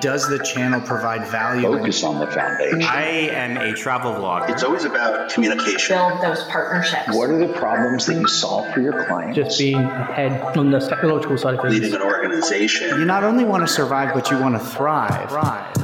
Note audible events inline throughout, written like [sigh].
Does the channel provide value? Focus on the foundation. I am a travel vlogger. It's always about communication. Build those partnerships. What are the problems that you solve for your clients? Just being ahead on the technological side of things. Leading an organization. You not only want to survive, but you want to thrive. thrive.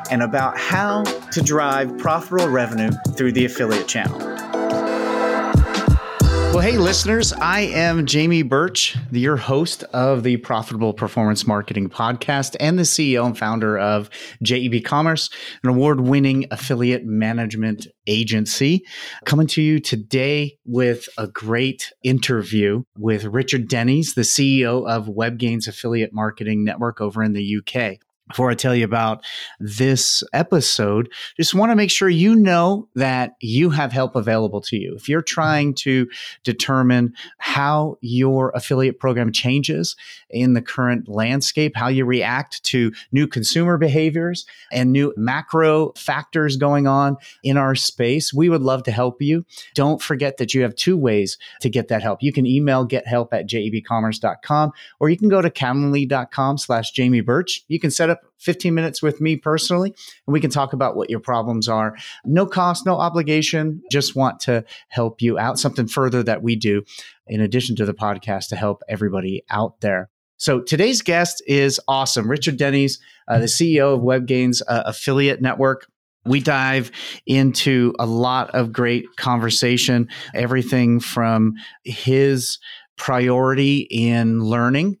and about how to drive profitable revenue through the affiliate channel. Well, hey, listeners, I am Jamie Birch, your host of the Profitable Performance Marketing Podcast and the CEO and founder of JEB Commerce, an award winning affiliate management agency. Coming to you today with a great interview with Richard Dennys, the CEO of WebGains Affiliate Marketing Network over in the UK before I tell you about this episode, just want to make sure you know that you have help available to you. If you're trying to determine how your affiliate program changes in the current landscape, how you react to new consumer behaviors and new macro factors going on in our space, we would love to help you. Don't forget that you have two ways to get that help. You can email gethelp at jebcommerce.com or you can go to calendly.com slash Jamie Birch. You can set up 15 minutes with me personally, and we can talk about what your problems are. No cost, no obligation. Just want to help you out. Something further that we do in addition to the podcast to help everybody out there. So today's guest is awesome. Richard Dennys, uh, the CEO of WebGains uh, Affiliate Network. We dive into a lot of great conversation, everything from his priority in learning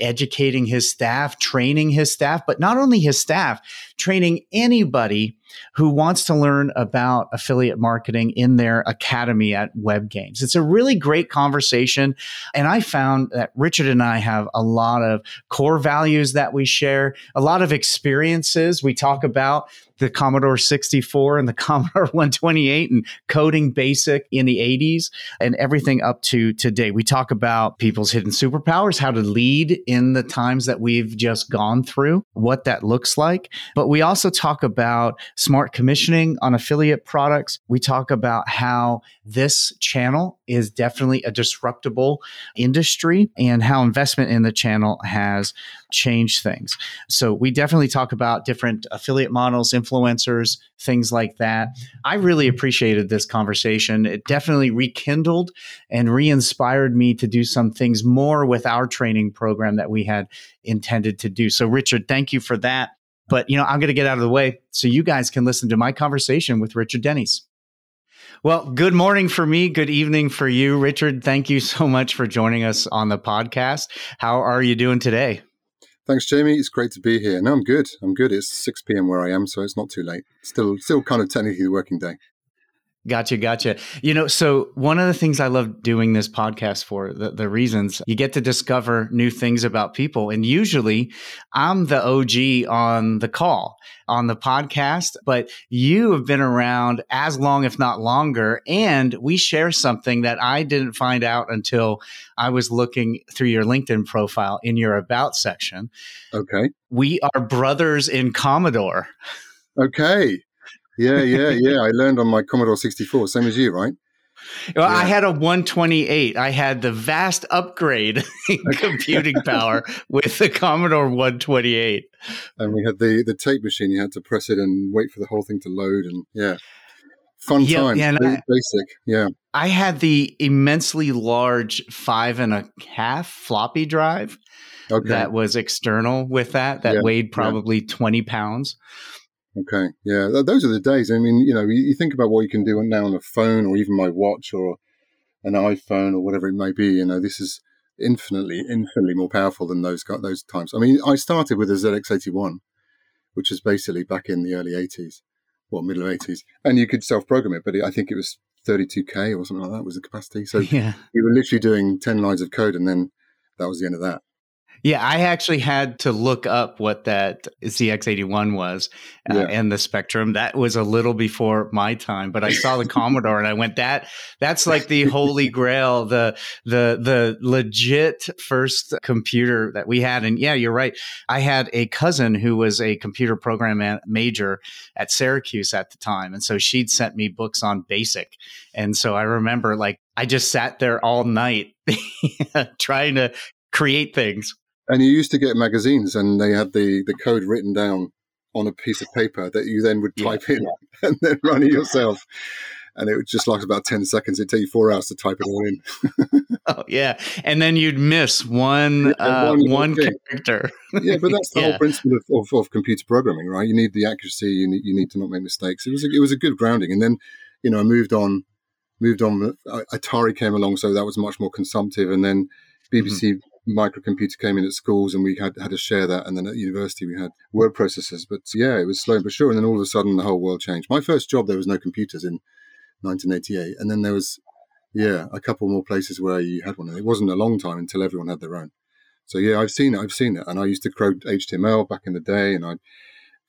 educating his staff, training his staff, but not only his staff, training anybody who wants to learn about affiliate marketing in their academy at WebGains. It's a really great conversation. And I found that Richard and I have a lot of core values that we share, a lot of experiences. We talk about the Commodore 64 and the [laughs] Commodore 128 and coding basic in the 80s and everything up to today. We talk about people's hidden superpowers, how to lead in the times that we've just gone through, what that looks like. But we also talk about smart commissioning on affiliate products. We talk about how this channel is definitely a disruptible industry and how investment in the channel has changed things. So we definitely talk about different affiliate models, influencers, things like that. I really appreciated this conversation. It definitely rekindled and re-inspired me to do some things more with our training program that we had intended to do. So Richard, thank you for that. But you know, I'm going to get out of the way so you guys can listen to my conversation with Richard Dennys. Well, good morning for me. Good evening for you, Richard. Thank you so much for joining us on the podcast. How are you doing today? Thanks, Jamie. It's great to be here. No, I'm good. I'm good. It's 6 p.m. where I am, so it's not too late. Still, still kind of technically the working day. Gotcha, gotcha. You know, so one of the things I love doing this podcast for, the, the reasons you get to discover new things about people. And usually I'm the OG on the call, on the podcast, but you have been around as long, if not longer. And we share something that I didn't find out until I was looking through your LinkedIn profile in your about section. Okay. We are brothers in Commodore. Okay. Yeah, yeah, yeah. I learned on my Commodore 64, same as you, right? Well, yeah. I had a 128. I had the vast upgrade [laughs] in computing power [laughs] with the Commodore 128. And we had the the tape machine. You had to press it and wait for the whole thing to load. And yeah, fun yeah, time. Yeah, I, basic. Yeah. I had the immensely large five and a half floppy drive okay. that was external with that, that yeah, weighed probably yeah. 20 pounds. Okay, yeah, th- those are the days. I mean, you know, you, you, think about what you can do now on a phone or even my watch or an iPhone or whatever it may be. You know, this is infinitely, infinitely more powerful than those those times. I mean, I started with a ZX81, which was basically back in the early 80s, well, middle 80s, and you could self-program it, but it, I think it was 32k or something like that was the capacity. So [laughs] yeah. you were literally doing 10 lines of code, and then that was the end of that. Yeah, I actually had to look up what that ZX81 was uh, yeah. and the Spectrum. That was a little before my time, but I saw the Commodore and I went, "That that's like the holy grail, the the the legit first computer that we had." And yeah, you're right. I had a cousin who was a computer program major at Syracuse at the time, and so she'd sent me books on BASIC, and so I remember like I just sat there all night [laughs] trying to create things. And you used to get magazines, and they had the the code written down on a piece of paper that you then would type yeah, in yeah. [laughs] and then run it yourself. And it would just last about 10 seconds. It'd take you four hours to type it all in. [laughs] oh, yeah. And then you'd miss one, yeah, uh, one, one character. yeah, but that's the [laughs] whole principle of, of, of, computer programming, right? You need the accuracy, you need, you need to not make mistakes. It was, a, it was a good grounding. And then, you know, I moved on, moved on. Atari came along, so that was much more consumptive. And then BBC mm-hmm microcomputer came in at schools and we had, had to share that. And then at university, we had word processors. But yeah, it was slow but sure. And then all of a sudden, the whole world changed. My first job, there was no computers in 1988. And then there was, yeah, a couple more places where you had one. It wasn't a long time until everyone had their own. So yeah, I've seen it. I've seen it. And I used to code HTML back in the day and I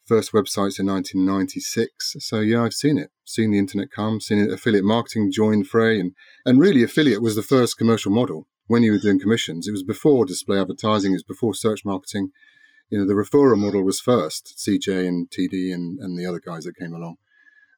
first websites in 1996. So yeah, I've seen it, seen the internet come, seen. Affiliate marketing joined Fray, and and really affiliate was the first commercial model when you were doing commissions. It was before display advertising, it was before search marketing. You know, the referrer model was first, CJ and TD and, and the other guys that came along.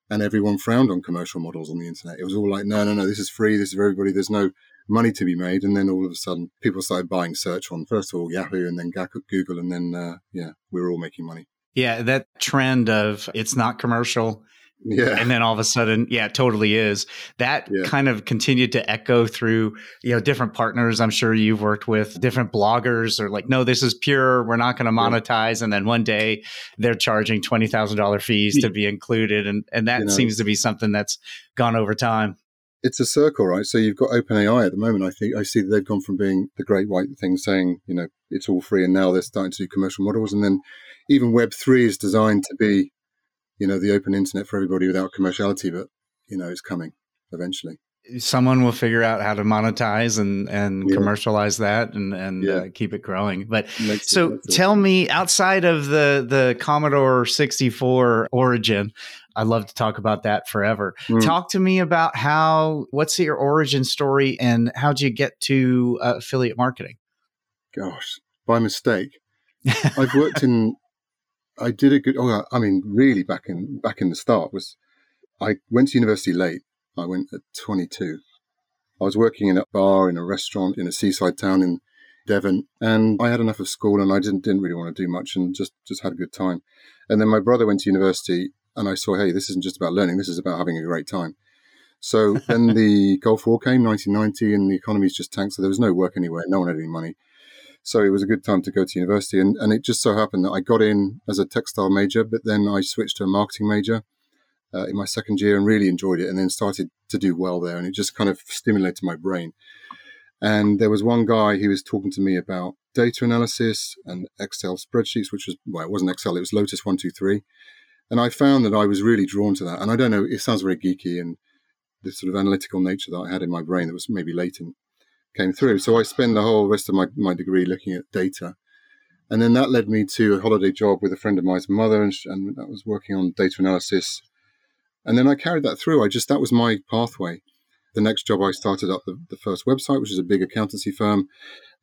And everyone frowned on commercial models on the internet. It was all like, no, no, no, this is free, this is for everybody, there's no money to be made. And then all of a sudden, people started buying search on, first of all, Yahoo and then Google, and then, uh, yeah, we were all making money. Yeah, that trend of it's not commercial, yeah. And then all of a sudden, yeah, it totally is. That yeah. kind of continued to echo through, you know, different partners. I'm sure you've worked with different bloggers are like, no, this is pure. We're not going to monetize. Yeah. And then one day they're charging $20,000 fees to be included. And, and that you know, seems to be something that's gone over time. It's a circle, right? So you've got OpenAI at the moment. I think I see that they've gone from being the great white thing saying, you know, it's all free. And now they're starting to do commercial models. And then even Web3 is designed to be you know, the open internet for everybody without commerciality, but you know, it's coming eventually. Someone will figure out how to monetize and and yeah. commercialize that and and yeah. uh, keep it growing. But Makes so it, tell me, outside of the the Commodore sixty four origin, I'd love to talk about that forever. Mm. Talk to me about how what's your origin story and how'd you get to uh, affiliate marketing? Gosh, by mistake. [laughs] I've worked in I did a good. Oh, I mean, really, back in back in the start was I went to university late. I went at 22. I was working in a bar in a restaurant in a seaside town in Devon, and I had enough of school, and I didn't didn't really want to do much, and just just had a good time. And then my brother went to university, and I saw, hey, this isn't just about learning. This is about having a great time. So then the [laughs] Gulf War came, 1990, and the economy's just tanked. So there was no work anywhere. No one had any money. So it was a good time to go to university. And, and it just so happened that I got in as a textile major, but then I switched to a marketing major uh, in my second year and really enjoyed it and then started to do well there. And it just kind of stimulated my brain. And there was one guy who was talking to me about data analysis and Excel spreadsheets, which was, well, it wasn't Excel, it was Lotus 123. And I found that I was really drawn to that. And I don't know, it sounds very geeky and the sort of analytical nature that I had in my brain that was maybe latent came through. So I spent the whole rest of my, my degree looking at data. And then that led me to a holiday job with a friend of mine's mother, and, and that was working on data analysis. And then I carried that through. I just, that was my pathway. The next job, I started up the, the first website, which is a big accountancy firm,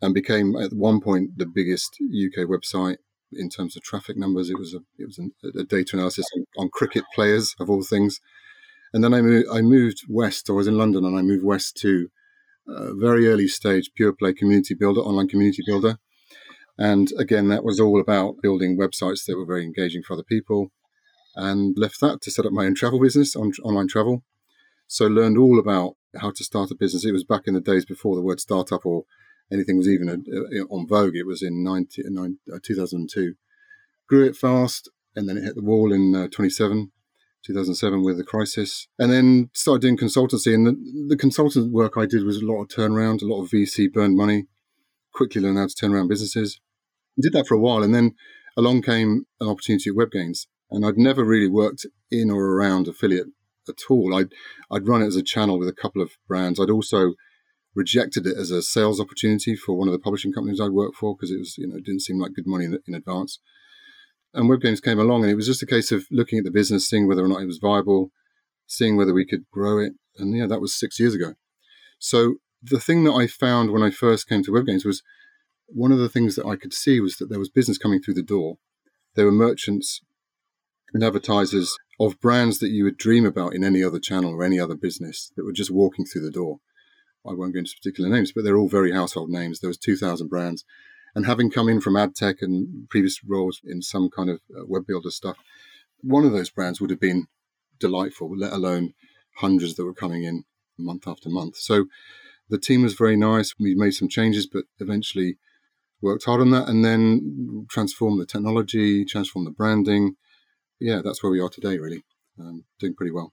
and became at one point the biggest UK website in terms of traffic numbers. It was a, it was a, a data analysis on, cricket players, of all things. And then I moved, I moved west. I was in London and I moved west to very early stage pure play community builder, online community builder. And again, that was all about building websites that were very engaging for other people. And left that to set up my own travel business on online travel. So learned all about how to start a business. It was back in the days before the word startup or anything was even uh, uh, on vogue. It was in 90, uh, 2002. Grew it fast, and then it hit the wall in uh, 27. 2007 with the crisis, and then started doing consultancy. And the, the consultant work I did was a lot of turnaround, a lot of VC burned money, quickly learned how to turn around businesses. did that for a while, and then along came an opportunity at WebGains, and I'd never really worked in or around affiliate at all. I'd I'd run it as a channel with a couple of brands. I'd also rejected it as a sales opportunity for one of the publishing companies I'd worked for because it was, you know, didn't seem like good money in, in advance. And WebGains came along, and it was just a case of looking at the business, seeing whether or not it was viable, seeing whether we could grow it. And yeah, that was six years ago. So the thing that I found when I first came to WebGains was one of the things that I could see was that there was business coming through the door. There were merchants and advertisers of brands that you would dream about in any other channel or any other business that were just walking through the door. I won't go into particular names, but they're all very household names. There was 2,000 brands. And having come in from ad tech and previous roles in some kind of uh, web builder stuff, one of those brands would have been delightful, let alone hundreds that were coming in month after month. So the team was very nice. We made some changes, but eventually worked hard on that and then transformed the technology, transformed the branding. Yeah, that's where we are today, really. Um, doing pretty well.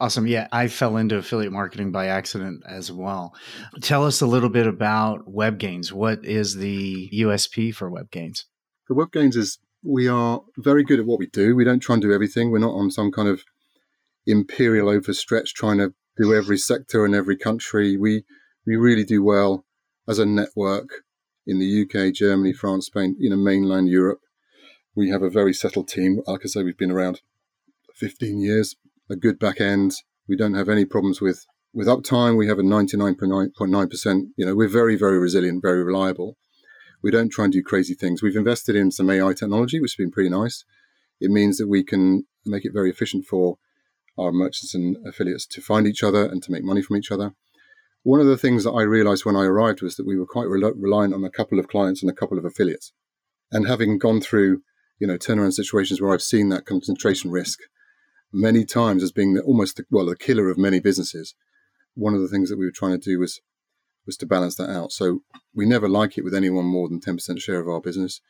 Awesome. Yeah, I fell into affiliate marketing by accident as well. Tell us a little bit about WebGains. What is the USP for WebGains? The WebGains is we are very good at what we do. We don't try and do everything. We're not on some kind of imperial overstretch trying to do every sector and every country. We we really do well as a network in the UK, Germany, France, Spain, you know, mainland Europe. We have a very settled team. Like I say, we've been around 15 years, a good back end. We don't have any problems with, with uptime. We have a 99.9%. You know, we're very, very resilient, very reliable. We don't try and do crazy things. We've invested in some AI technology, which has been pretty nice. It means that we can make it very efficient for our merchants and affiliates to find each other and to make money from each other. One of the things that I realized when I arrived was that we were quite rel- reliant on a couple of clients and a couple of affiliates. And having gone through, you know, turnaround situations where I've seen that concentration risk many times as being the, almost the, well the killer of many businesses, one of the things that we were trying to do was was to balance that out. So we never like it with anyone more than ten percent share of our business,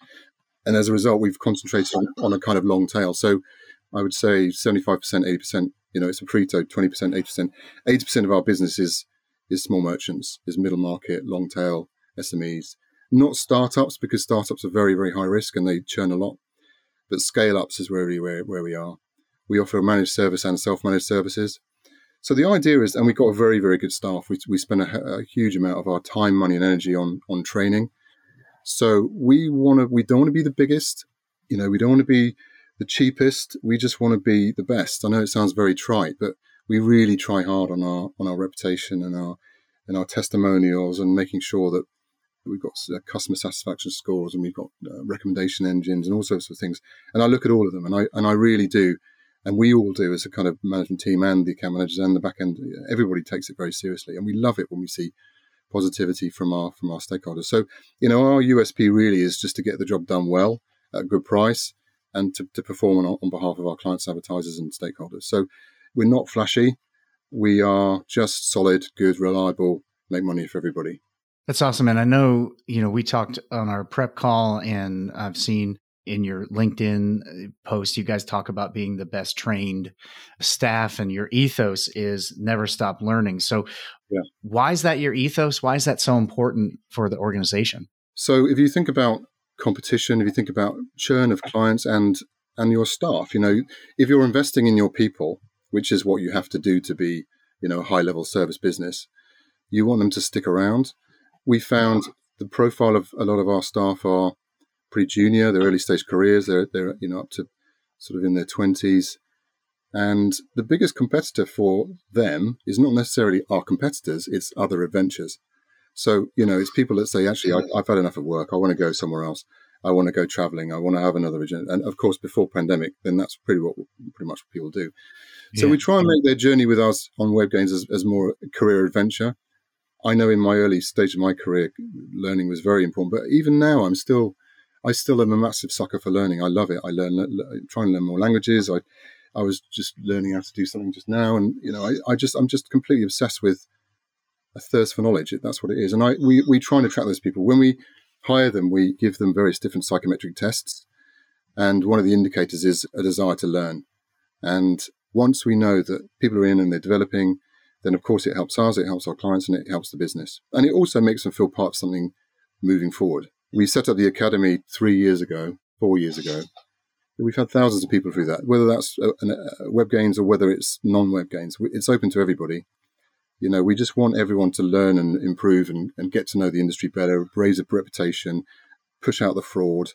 and as a result, we've concentrated on, a kind of long tail. So I would say seventy five percent, eighty percent. You know, it's a Pareto, twenty percent, eighty percent. Eighty percent of our business is is small merchants, is middle market, long tail, SMEs. Not startups because startups are very, very high risk and they churn a lot. But scale ups is where we, where, where we are. We offer a managed service and self managed services. So the idea is, and we've got a very, very good staff. We, we spend a, a huge amount of our time, money, and energy on on training. So we want to, we don't want to be the biggest. You know, we don't want to be the cheapest. We just want to be the best. I know it sounds very trite, but we really try hard on our on our reputation and our and our testimonials and making sure that we've got uh, customer satisfaction scores and we've got uh, recommendation engines and all sorts of things. And I look at all of them and I and I really do, and we all do as a kind of management team and the account managers and the back end. Everybody takes it very seriously, and we love it when we see positivity from our from our stakeholders. So you know our USP really is just to get the job done well at a good price and to, to perform on, on behalf of our clients, advertisers, and stakeholders. So we're not flashy. We are just solid, good, reliable, make money for everybody. That's awesome. And I know, you know, we talked on our prep call and I've seen in your LinkedIn uh, post, you guys talk about being the best trained staff and your ethos is never stop learning. So yeah. why is that your ethos? Why is that so important for the organization? So if you think about competition, if you think about churn of clients and and your staff, you know, if you're investing in your people, which is what you have to do to be, you know, a high level service business. You want them to stick around. We found the profile of a lot of our staff are pretty junior, they're early stage careers, they're, they're you know, up to sort of in their 20s. And the biggest competitor for them is not necessarily our competitors, it's other adventures. So, you know, it's people that say, actually, I, have had enough of work. I want to go somewhere else. I want to go traveling. I want to have another agenda. And of course, before pandemic, then that's pretty what pretty much what people do. So yeah. we try and make their journey with us on WebGains as, as more career adventure. I know in my early stage of my career, learning was very important, but even now, I'm still, I still am a massive sucker for learning. I love it. I learn, le- try and learn more languages. I, I was just learning how to do something just now, and you know, I, I just, I'm just completely obsessed with a thirst for knowledge. That's what it is, and I, we, we try and attract those people when we hire them. We give them various different psychometric tests, and one of the indicators is a desire to learn. And once we know that people are in and they're developing, then of course it helps us, it helps our clients, and it helps the business. And it also makes them feel part of something moving forward. We set up the academy three years ago, four years ago. We've had thousands of people through that, whether that's uh, uh, web gains or whether it's non web gains. It's open to everybody. You know, we just want everyone to learn and improve and, and get to know the industry better, raise a reputation, push out the fraud,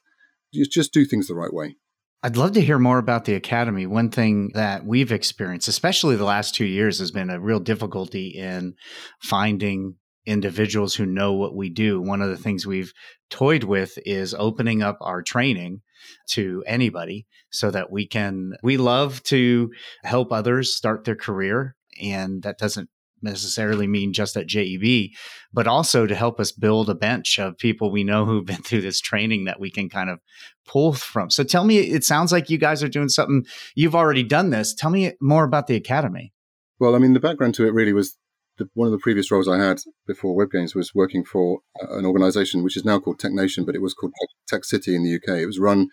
just, just do things the right way. I'd love to hear more about the academy. One thing that we've experienced, especially the last two years, has been a real difficulty in finding individuals who know what we do. One of the things we've toyed with is opening up our training to anybody so that we can, we love to help others start their career. And that doesn't necessarily mean just at JEB, but also to help us build a bench of people we know who've been [laughs] through this training that we can kind of pull from. So tell me, it sounds like you guys are doing something, you've already done this. Tell me more about the Academy. Well, I mean, the background to it really was the, one of the previous roles I had before WebGains was working for uh, an organization which is now called Tech Nation, but it was called Tech City in the UK. It was run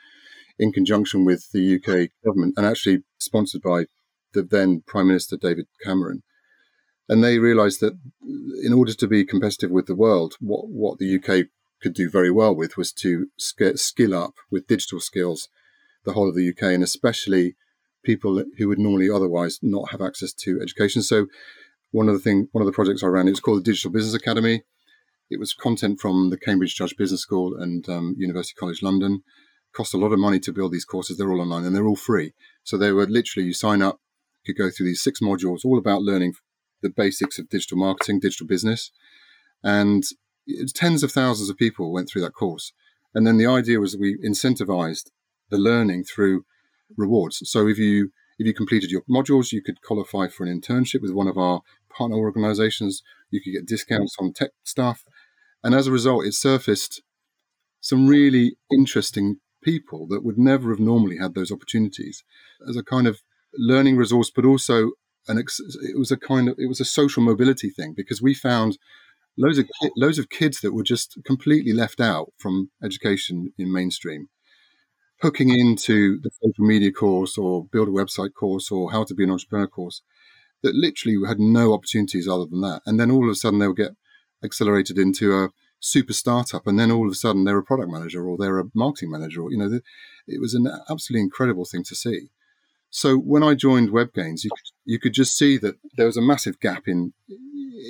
in conjunction with the UK government and actually sponsored by the then Prime Minister David Cameron. And they realized that in order to be competitive with the world, what, what the UK could do very well with was to skill up with digital skills the whole of the UK, and especially people who would normally otherwise not have access to education. So, one of the thing, one of the projects I ran, it was called the Digital Business Academy. It was content from the Cambridge Judge Business School and um, University College London. Cost a lot of money to build these courses. They're all online and they're all free. So they were literally you sign up, you could go through these six modules, all about learning the basics of digital marketing, digital business, and tens of thousands of people went through that course. And then the idea was we incentivized the learning through rewards. So if you if you completed your modules, you could qualify for an internship with one of our partner organizations. You could get discounts on tech stuff. And as a result, it surfaced some really interesting people that would never have normally had those opportunities as a kind of learning resource, but also an ex- it was a kind of it was a social mobility thing because we found loads of loads of kids that were just completely left out from education in mainstream hooking into the social media course or build a website course or how to be an entrepreneur course that literally had no opportunities other than that. And then all of a sudden they'll get accelerated into a super startup and then all of a sudden they're a product manager or they're a marketing manager or you know it was an absolutely incredible thing to see. So when I joined WebGains, you could, you could just see that there was a massive gap in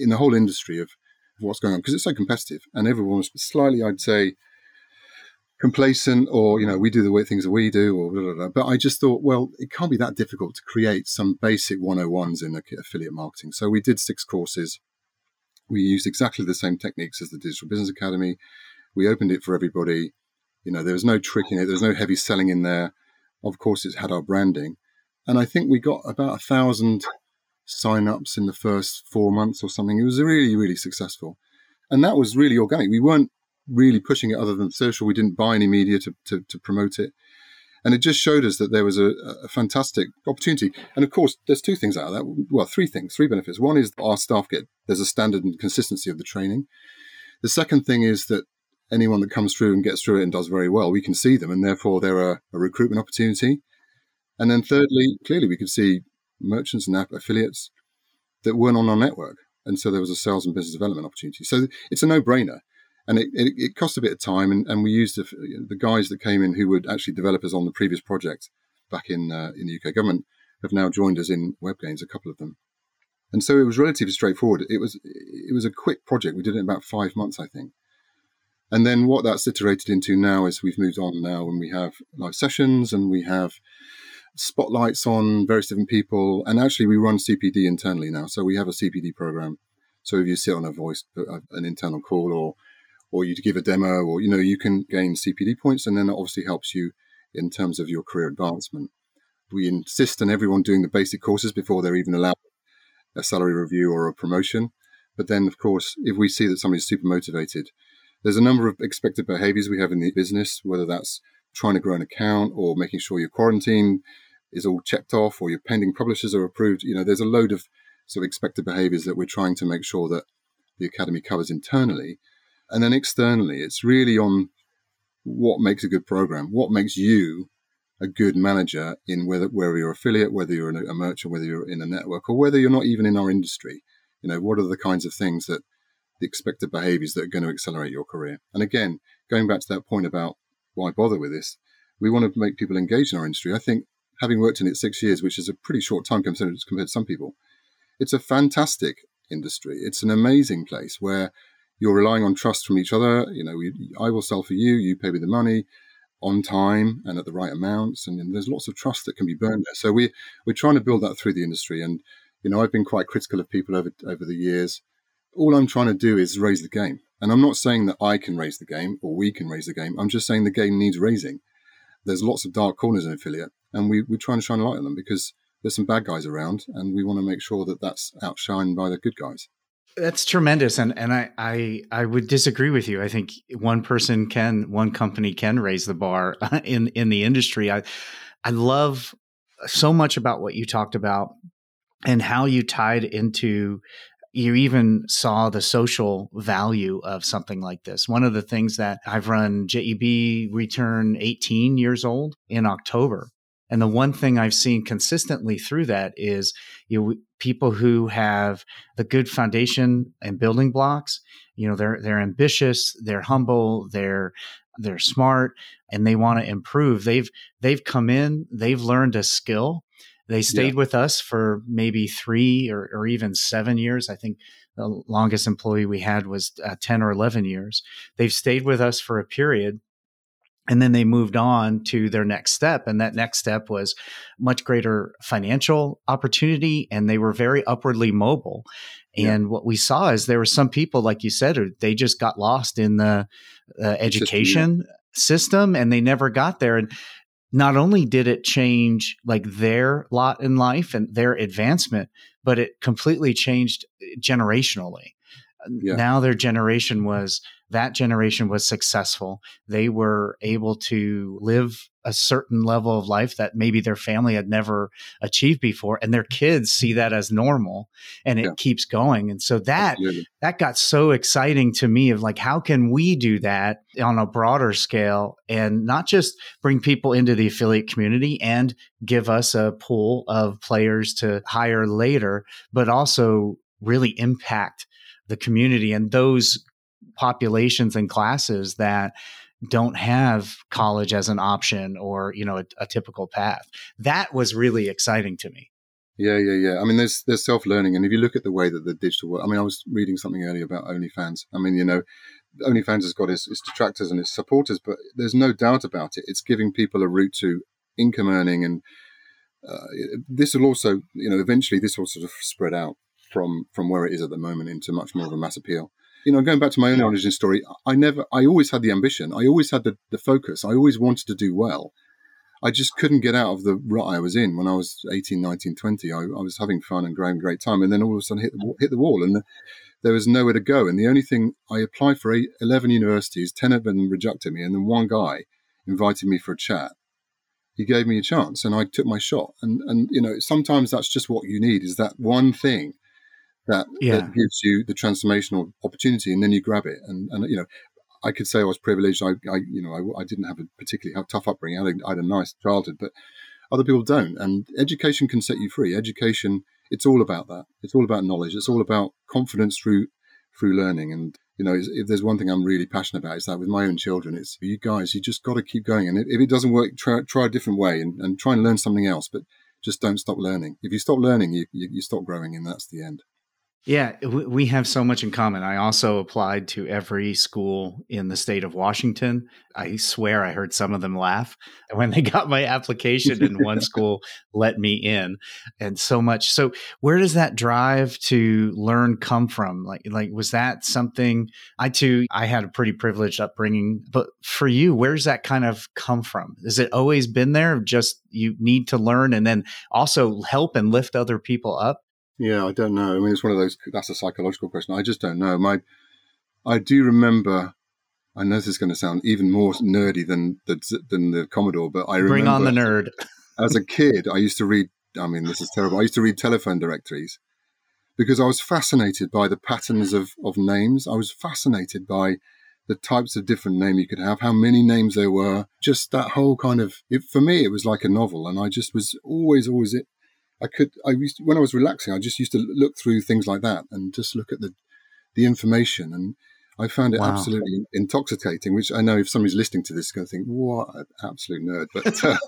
in the whole industry of what's going on because it's so competitive and everyone was slightly, I'd say, complacent or you know we do the way things that we do or blah, blah, blah. but i just thought well it can't be that difficult to create some basic 101s in affiliate marketing. So we did six courses. We used exactly the same techniques as the digital business academy. We opened it for everybody. You know there was no trick in it. There was no heavy selling in there. Of course it had our branding. And I think we got about a thousand sign-ups in the first four months or something. It was really, really successful, and that was really organic. We weren't really pushing it other than social. We didn't buy any media to, to, to promote it. And it just showed us that there was a, a, fantastic opportunity. And of course, there's two things out of that. Well, three things, three benefits. One is our staff get, there's a standard and consistency of the training. The second thing is that anyone that comes through and gets through it and does very well, we can see them and therefore they're a, a recruitment opportunity. And then thirdly, clearly we could see merchants and affiliates that weren't on our network. And so there was a sales and business development opportunity. So it's a no brainer. And it, it, it, cost a bit of time. And, and we used the, the, guys that came in who were actually developers on the previous project back in, uh, in the UK government have now joined us in WebGains, a couple of them. And so it was relatively straightforward. It was it was a quick project. We did it in about five months, I think. And then what that's iterated into now is we've moved on now and we have live sessions and we have spotlights on various different people. And actually, we run CPD internally now. So we have a CPD program. So if you sit on a voice, uh, an internal call, or or you give a demo, or you know, you can gain CPD points, and then that obviously helps you in terms of your career advancement. We insist on everyone doing the basic courses before they're even allowed a salary review or a promotion. But then, of course, if we see that somebody's super motivated, there's a number of expected behaviors we have in the business, whether that's trying to grow an account or making sure your quarantine is all checked off or your pending publishers are approved. You know, there's a load of sort of expected behaviors that we're trying to make sure that the academy covers internally. And then externally, it's really on what makes a good program, what makes you a good manager in whether whether you're affiliate, whether you're a merchant, whether you're in a network, or whether you're not even in our industry. You know, what are the kinds of things that the expected behaviors that are going to accelerate your career? And again, going back to that point about why bother with this, we want to make people engage in our industry. I think having worked in it six years, which is a pretty short time compared to some people, it's a fantastic industry. It's an amazing place where you're relying on trust from each other. You know, we, I will sell for you, you pay me the money on time and at the right amounts, and, and there's lots of trust that can be burned there. So we we're trying to build that through the industry, and you know, I've been quite critical of people over over the years. All I'm trying to do is raise the game, and I'm not saying that I can raise the game or we can raise the game. I'm just saying the game needs raising. There's lots of dark corners in affiliate, and we we're trying to shine a light on them because there's some bad guys around, and we want to make sure that that's outshined by the good guys. That's tremendous, and and I, I I would disagree with you. I think one person can, one company can raise the bar uh, in in the industry. I I love so much about what you talked about and how you tied into you even saw the social value of something like this. One of the things that I've run JEB return 18 years old in October. And the one thing I've seen consistently through that is you know, people who have the good foundation and building blocks. You know, they're they're ambitious, they're humble, they're they're smart, and they want to improve. They've they've come in, they've learned a skill. They stayed yeah. with us for maybe three or, or even seven years. I think the longest employee we had was uh, 10 or 11 years. They've stayed with us for a period and then they moved on to their next step and that next step was much greater financial opportunity and they were very upwardly mobile and yeah. what we saw is there were some people like you said they just got lost in the uh, education system and they never got there and not only did it change like their lot in life and their advancement but it completely changed generationally yeah. now their generation was that generation was successful. They were able to live a certain level of life that maybe their family had never achieved before and their kids see that as normal and it yeah. keeps going and so that Absolutely. that got so exciting to me of like how can we do that on a broader scale and not just bring people into the affiliate community and give us a pool of players to hire later but also really impact the community and those populations and classes that don't have college as an option or you know a, a, typical path. That was really exciting to me. Yeah yeah yeah. I mean there's there's self-learning and if you look at the way that the digital world i mean i was reading something earlier about onlyfans. I mean you know onlyfans has got its, its detractors and its supporters but there's no doubt about it. It's giving people a route to income earning and uh, this will also you know eventually this will sort of spread out from from where it is at the moment into much more of a mass appeal you know, going back to my own origin story, I never, I always had the ambition. I always had the, the focus. I always wanted to do well. I just couldn't get out of the rut I was in when I was 18, 19, 20. I, I was having fun and having a great time. And then all of a sudden hit the, hit the wall and the, there was nowhere to go. And the only thing I applied for eight, 11 universities, 10 of them rejected me. And then one guy invited me for a chat. He gave me a chance and I took my shot. And, and, you know, sometimes that's just what you need is that one thing that, yeah. that gives you the transformational opportunity, and then you grab it. And and you know, I could say I was privileged. I, I you know I, I, didn't have a particularly tough upbringing. I had, a, I had a nice childhood, but other people don't. And education can set you free. Education, it's all about that. It's all about knowledge. It's all about confidence through through learning. And you know, if there's one thing I'm really passionate about, is that with my own children, it's you guys, you just got to keep going. And if it doesn't work, try, try a different way and, and try and learn something else. But just don't stop learning. If you stop learning, you, you, you stop growing, and that's the end. Yeah, we have so much in common. I also applied to every school in the state of Washington. I swear I heard some of them laugh [laughs] when they got my application, and one [laughs] school let me in, and so much. So, where does that drive to learn come from? Like, like was that something? I too, I had a pretty privileged upbringing, but for you, where's that kind of come from? Has it always been there? Just you need to learn, and then also help and lift other people up. Yeah, I don't know. I mean, it's one of those. That's a psychological question. I just don't know. My, I do remember. I know this is going to sound even more nerdy than the than the Commodore, but I remember bring on the nerd. [laughs] as a kid, I used to read. I mean, this is terrible. I used to read telephone directories because I was fascinated by the patterns of of names. I was fascinated by the types of different name you could have, how many names there were, just that whole kind of. It, for me, it was like a novel, and I just was always, always I could, I used to, when I was relaxing, I just used to look through things like that and just look at the, the information. And I found it wow. absolutely intoxicating, which I know if somebody's listening to this, going to think, what an absolute nerd. But, uh,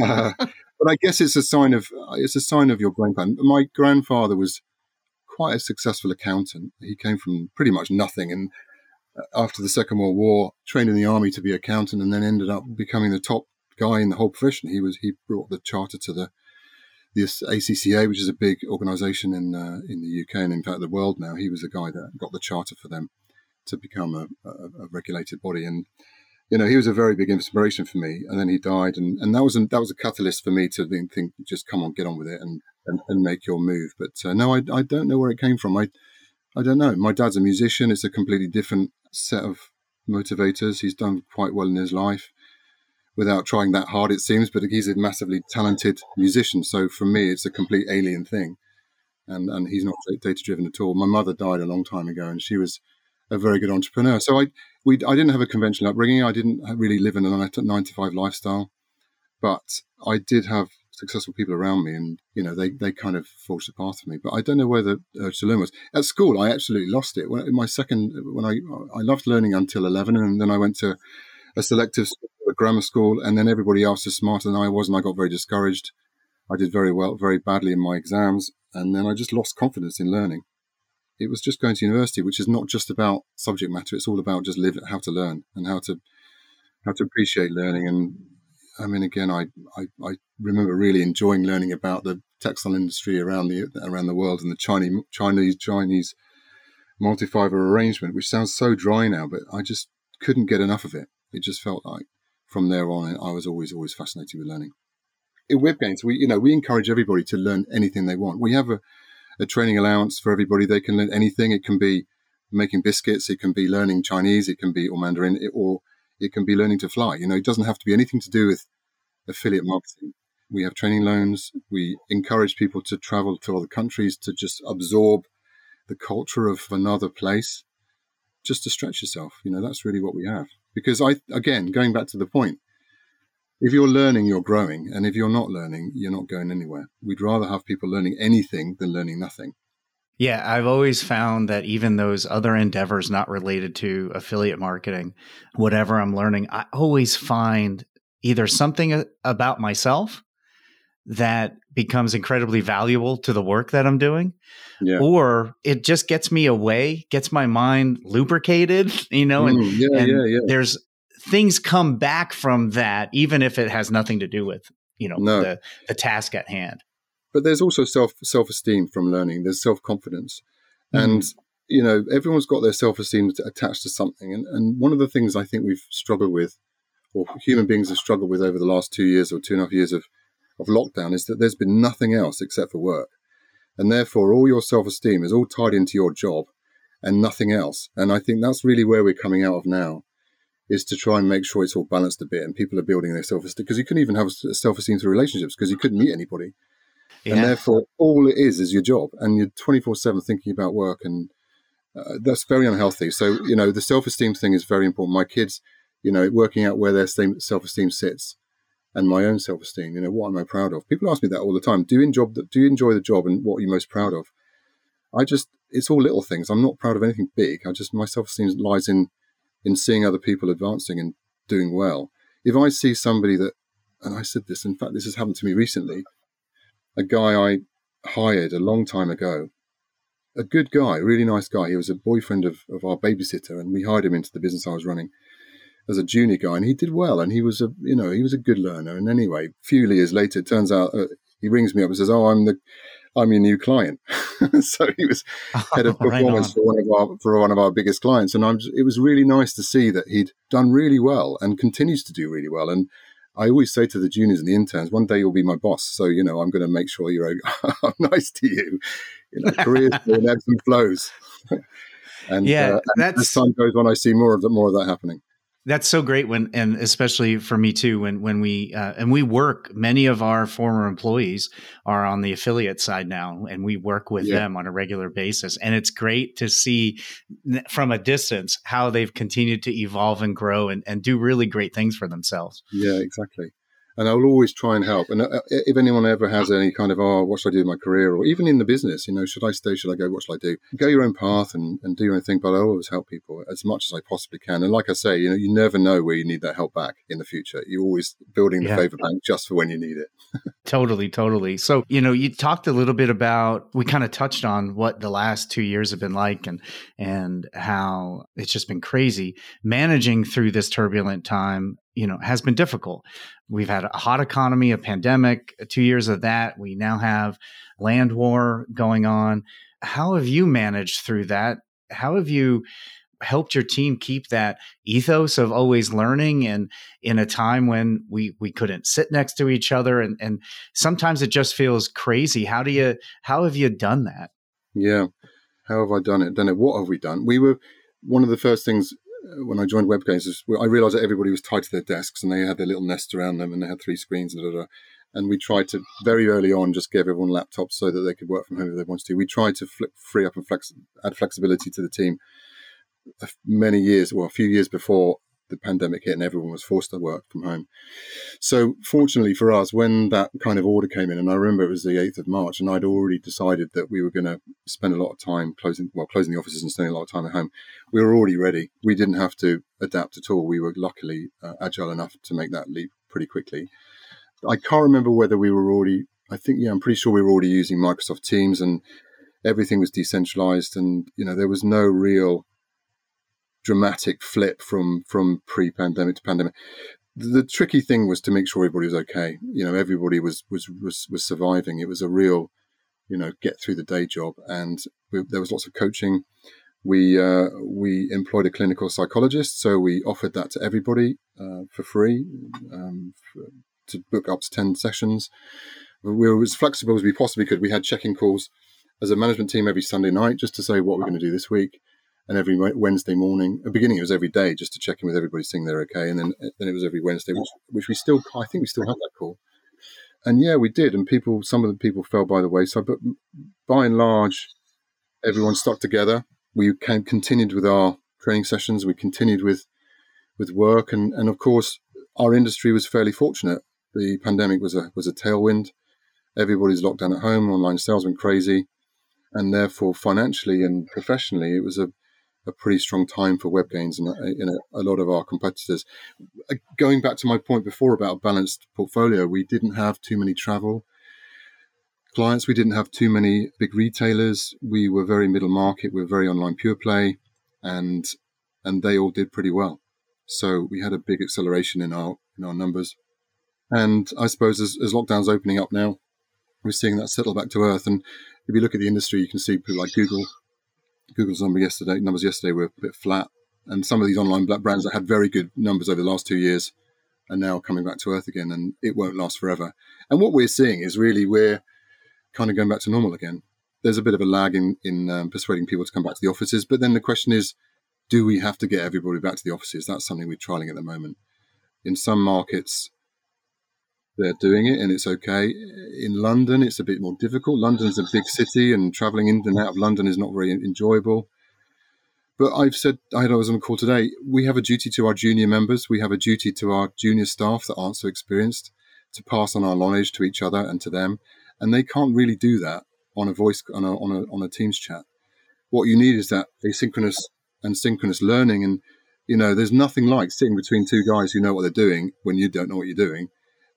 [laughs] uh, but I guess it's a sign of, it's a sign of your brain plan. My grandfather was quite a successful accountant. He came from pretty much nothing, and uh, after the Second World War, trained in the army to be accountant, and then ended up becoming the top guy in the whole profession. He was he brought the charter to the the ACCA, which is a big organisation in uh, in the UK and in fact the world now. He was the guy that got the charter for them to become a, a, a regulated body, and you know he was a very big inspiration for me. And then he died, and, and that was a, that was a catalyst for me to think, just come on, get on with it, and and, and make your move. But uh, no, I, I don't know where it came from. I I don't know. My dad's a musician. It's a completely different set of motivators. He's done quite well in his life without trying that hard, it seems. But he's a massively talented musician. So for me, it's a complete alien thing. And, and he's not data driven at all. My mother died a long time ago, and she was a very good entrepreneur. So I we I didn't have a conventional upbringing. I didn't really live in a nine to five lifestyle, but I did have successful people around me, and you know they they kind of forged a path for me. But I don't know where the urge to learn was. At school, I absolutely lost it. When, in my second, when I I loved learning until eleven, and then I went to a selective grammar school, and then everybody else was smarter than I was, and I got very discouraged. I did very well, very badly in my exams, and then I just lost confidence in learning. It was just going to university, which is not just about subject matter; it's all about just live how to learn and how to how to appreciate learning. And I mean, again, I, I, I remember really enjoying learning about the textile industry around the around the world and the Chinese Chinese Chinese multi-fiber arrangement, which sounds so dry now, but I just couldn't get enough of it. It just felt like from there on, I was always always fascinated with learning. In WebGains, we you know we encourage everybody to learn anything they want. We have a, a training allowance for everybody. They can learn anything. It can be making biscuits. It can be learning Chinese. It can be or Mandarin. It, or it can be learning to fly. You know, it doesn't have to be anything to do with affiliate marketing. We have training loans. We encourage people to travel to other countries to just absorb the culture of another place, just to stretch yourself. You know, that's really what we have. Because I, again, going back to the point, if you're learning, you're growing. And if you're not learning, you're not going anywhere. We'd rather have people learning anything than learning nothing. Yeah, I've always found that even those other endeavors not related to affiliate marketing, whatever I'm learning, I always find either something about myself that becomes incredibly valuable to the work that I'm doing, yeah. or it just gets me away, gets my mind lubricated, [laughs] you know, and, mm, yeah, and yeah, there's things come back from that, even if it has nothing to do with, you know, no. the, the task at hand but there's also self self esteem from learning. There's self confidence, mm. and you know everyone's got their self esteem attached to something. And and one of the things I think we've struggled with, or human beings have struggled with over the last two years or two and a half years of of lockdown, is that there's been nothing else except for work, and therefore all your self esteem is all tied into your job, and nothing else. And I think that's really where we're coming out of now is to try and make sure it's all balanced a bit and people are building their self esteem because you couldn't even have self esteem through relationships because you couldn't meet anybody. Yeah. And therefore, all it is is your job, and you're 24 7 thinking about work, and uh, that's very unhealthy. So, you know, the self esteem thing is very important. My kids, you know, working out where their self esteem sits and my own self esteem, you know, what am I proud of? People ask me that all the time. Do you enjoy, do you enjoy the job and what are you most proud of? I just, it's all little things. I'm not proud of anything big. I just, my self esteem lies in, in seeing other people advancing and doing well. If I see somebody that, and I said this, in fact, this has happened to me recently a guy I hired a long time ago. A good guy, really nice guy. He was a boyfriend of, of our babysitter, and we hired him into the business I was running as a junior guy, and he did well. And he was a, you know, he was a good learner. And anyway, a few years later, it turns out uh, he rings me up and says, "Oh, I'm the, I'm your new client." [laughs] so he was head of [laughs] performance right for one of our for one of our biggest clients, and I'm. It was really nice to see that he'd done really well and continues to do really well. And I always say to the juniors and the interns, one day you'll be my boss. So, you know, I'm going to make sure you're [laughs] nice to you. You know, careers ebbs and flows. and yeah, uh, and as time goes on, I see more of that, more of that happening that's so great when and especially for me too when when we uh, and we work many of our former employees are on the affiliate side now and we work with yeah. them on a regular basis. And it's great to see from a distance how they've continued to evolve and grow and, and do really great things for themselves. Yeah exactly and I will always try and help. And uh, if anyone ever has any kind of, oh, what should I do in my career, or even in the business, you know, should I stay, should I go, what should I do? Go your own path and, and do your own thing, but I always help people as much as I possibly can. And like I say, you know, you never know where you need that help back in the future. You're always building the Yeah. favor bank just for when you need it. [laughs] Totally, totally. So, you know, you talked a little bit about we kind of touched on what the last 2 years have been like and and how it's just been crazy managing through this turbulent time, you know, has been difficult. We've had a hot economy, a pandemic, 2 years of that. We now have land war going on. How have you managed through that? How have you helped your team keep that ethos of always learning and in a time when we we couldn't sit next to each other and and sometimes it just feels crazy how do you how have you done that Yeah. How have I done it? Done it. What have we done? We were one of the first things when I joined WebGains is I realized that everybody was tied to their desks and they had their little nest around them and they had three screens and da, da, da. And we tried to very early on just give everyone laptops so that they could work from home if they wanted to. We tried to flip, free up and flex, add flexibility to the team uh, many years, well, a few years before the pandemic hit and everyone was forced to work from home. So fortunately for us, when that kind of order came in, and I remember it was the 8th of March, and I'd already decided that we were going to spend a lot of time closing, well, closing the offices and spending a lot of time at home. We were already ready. We didn't have to adapt at all. We were luckily uh, agile enough to make that leap pretty quickly. I can't remember whether we were already, I think, yeah, I'm pretty sure we were already using Microsoft Teams and everything was decentralized and, you know, there was no real dramatic flip from from pre-pandemic to pandemic. The, tricky thing was to make sure everybody was okay. You know, everybody was was was, was surviving. It was a real, you know, get through the day job, and we, there was lots of coaching. We uh, we employed a clinical psychologist, so we offered that to everybody uh, for free um, for, to book up to ten sessions. We were as flexible as we possibly could. We had check-in calls as a management team every Sunday night just to say what we're going to do this week and every Wednesday morning. At the beginning, it was every day just to check in with everybody, seeing they're okay, and then eh, then it was every Wednesday, which, which we still, I think, we still have that call. And yeah, we did, and people, some of the people fell by the wayside, but by and large, everyone stuck together. We can, continued with our training sessions. We continued with with work, and and of course, our industry was fairly fortunate. The pandemic was a was a tailwind. Everybody's locked down at home. Online sales went crazy, and therefore, financially and professionally, it was a a pretty strong time for WebGains and in a, a lot of our competitors. Uh, Going back to my point before about a balanced portfolio, we didn't have too many travel clients. We didn't have too many big retailers. We were very middle market. We were very online pure play, and and they all did pretty well. So we had a big acceleration in our in our numbers. And I suppose as, as lockdown's opening up now, we're seeing that settle back to earth. And if you look at the industry, you can see people like Google Google's number yesterday numbers yesterday were a bit flat, and some of these online black brands that had very good numbers over the last two years are now coming back to earth again, and it won't last forever. And what we're seeing is really we're kind of going back to normal again. There's a bit of a lag in in um, persuading people to come back to the offices, but then the question is, do we have to get everybody back to the offices? That's something we're trialing at the moment. In some markets, they're doing it and it's okay. In London, it's a bit more difficult. London's a big city and traveling in and out of London is not very enjoyable. But I've said, I was on a call today, we have a duty to our junior members. We have a duty to our junior staff that aren't so experienced to pass on our knowledge to each other and to them. And they can't really do that on a voice, on a, on a, on a Teams chat. What you need is that asynchronous and synchronous learning. And, you know, there's nothing like sitting between two guys who know what they're doing when you don't know what you're doing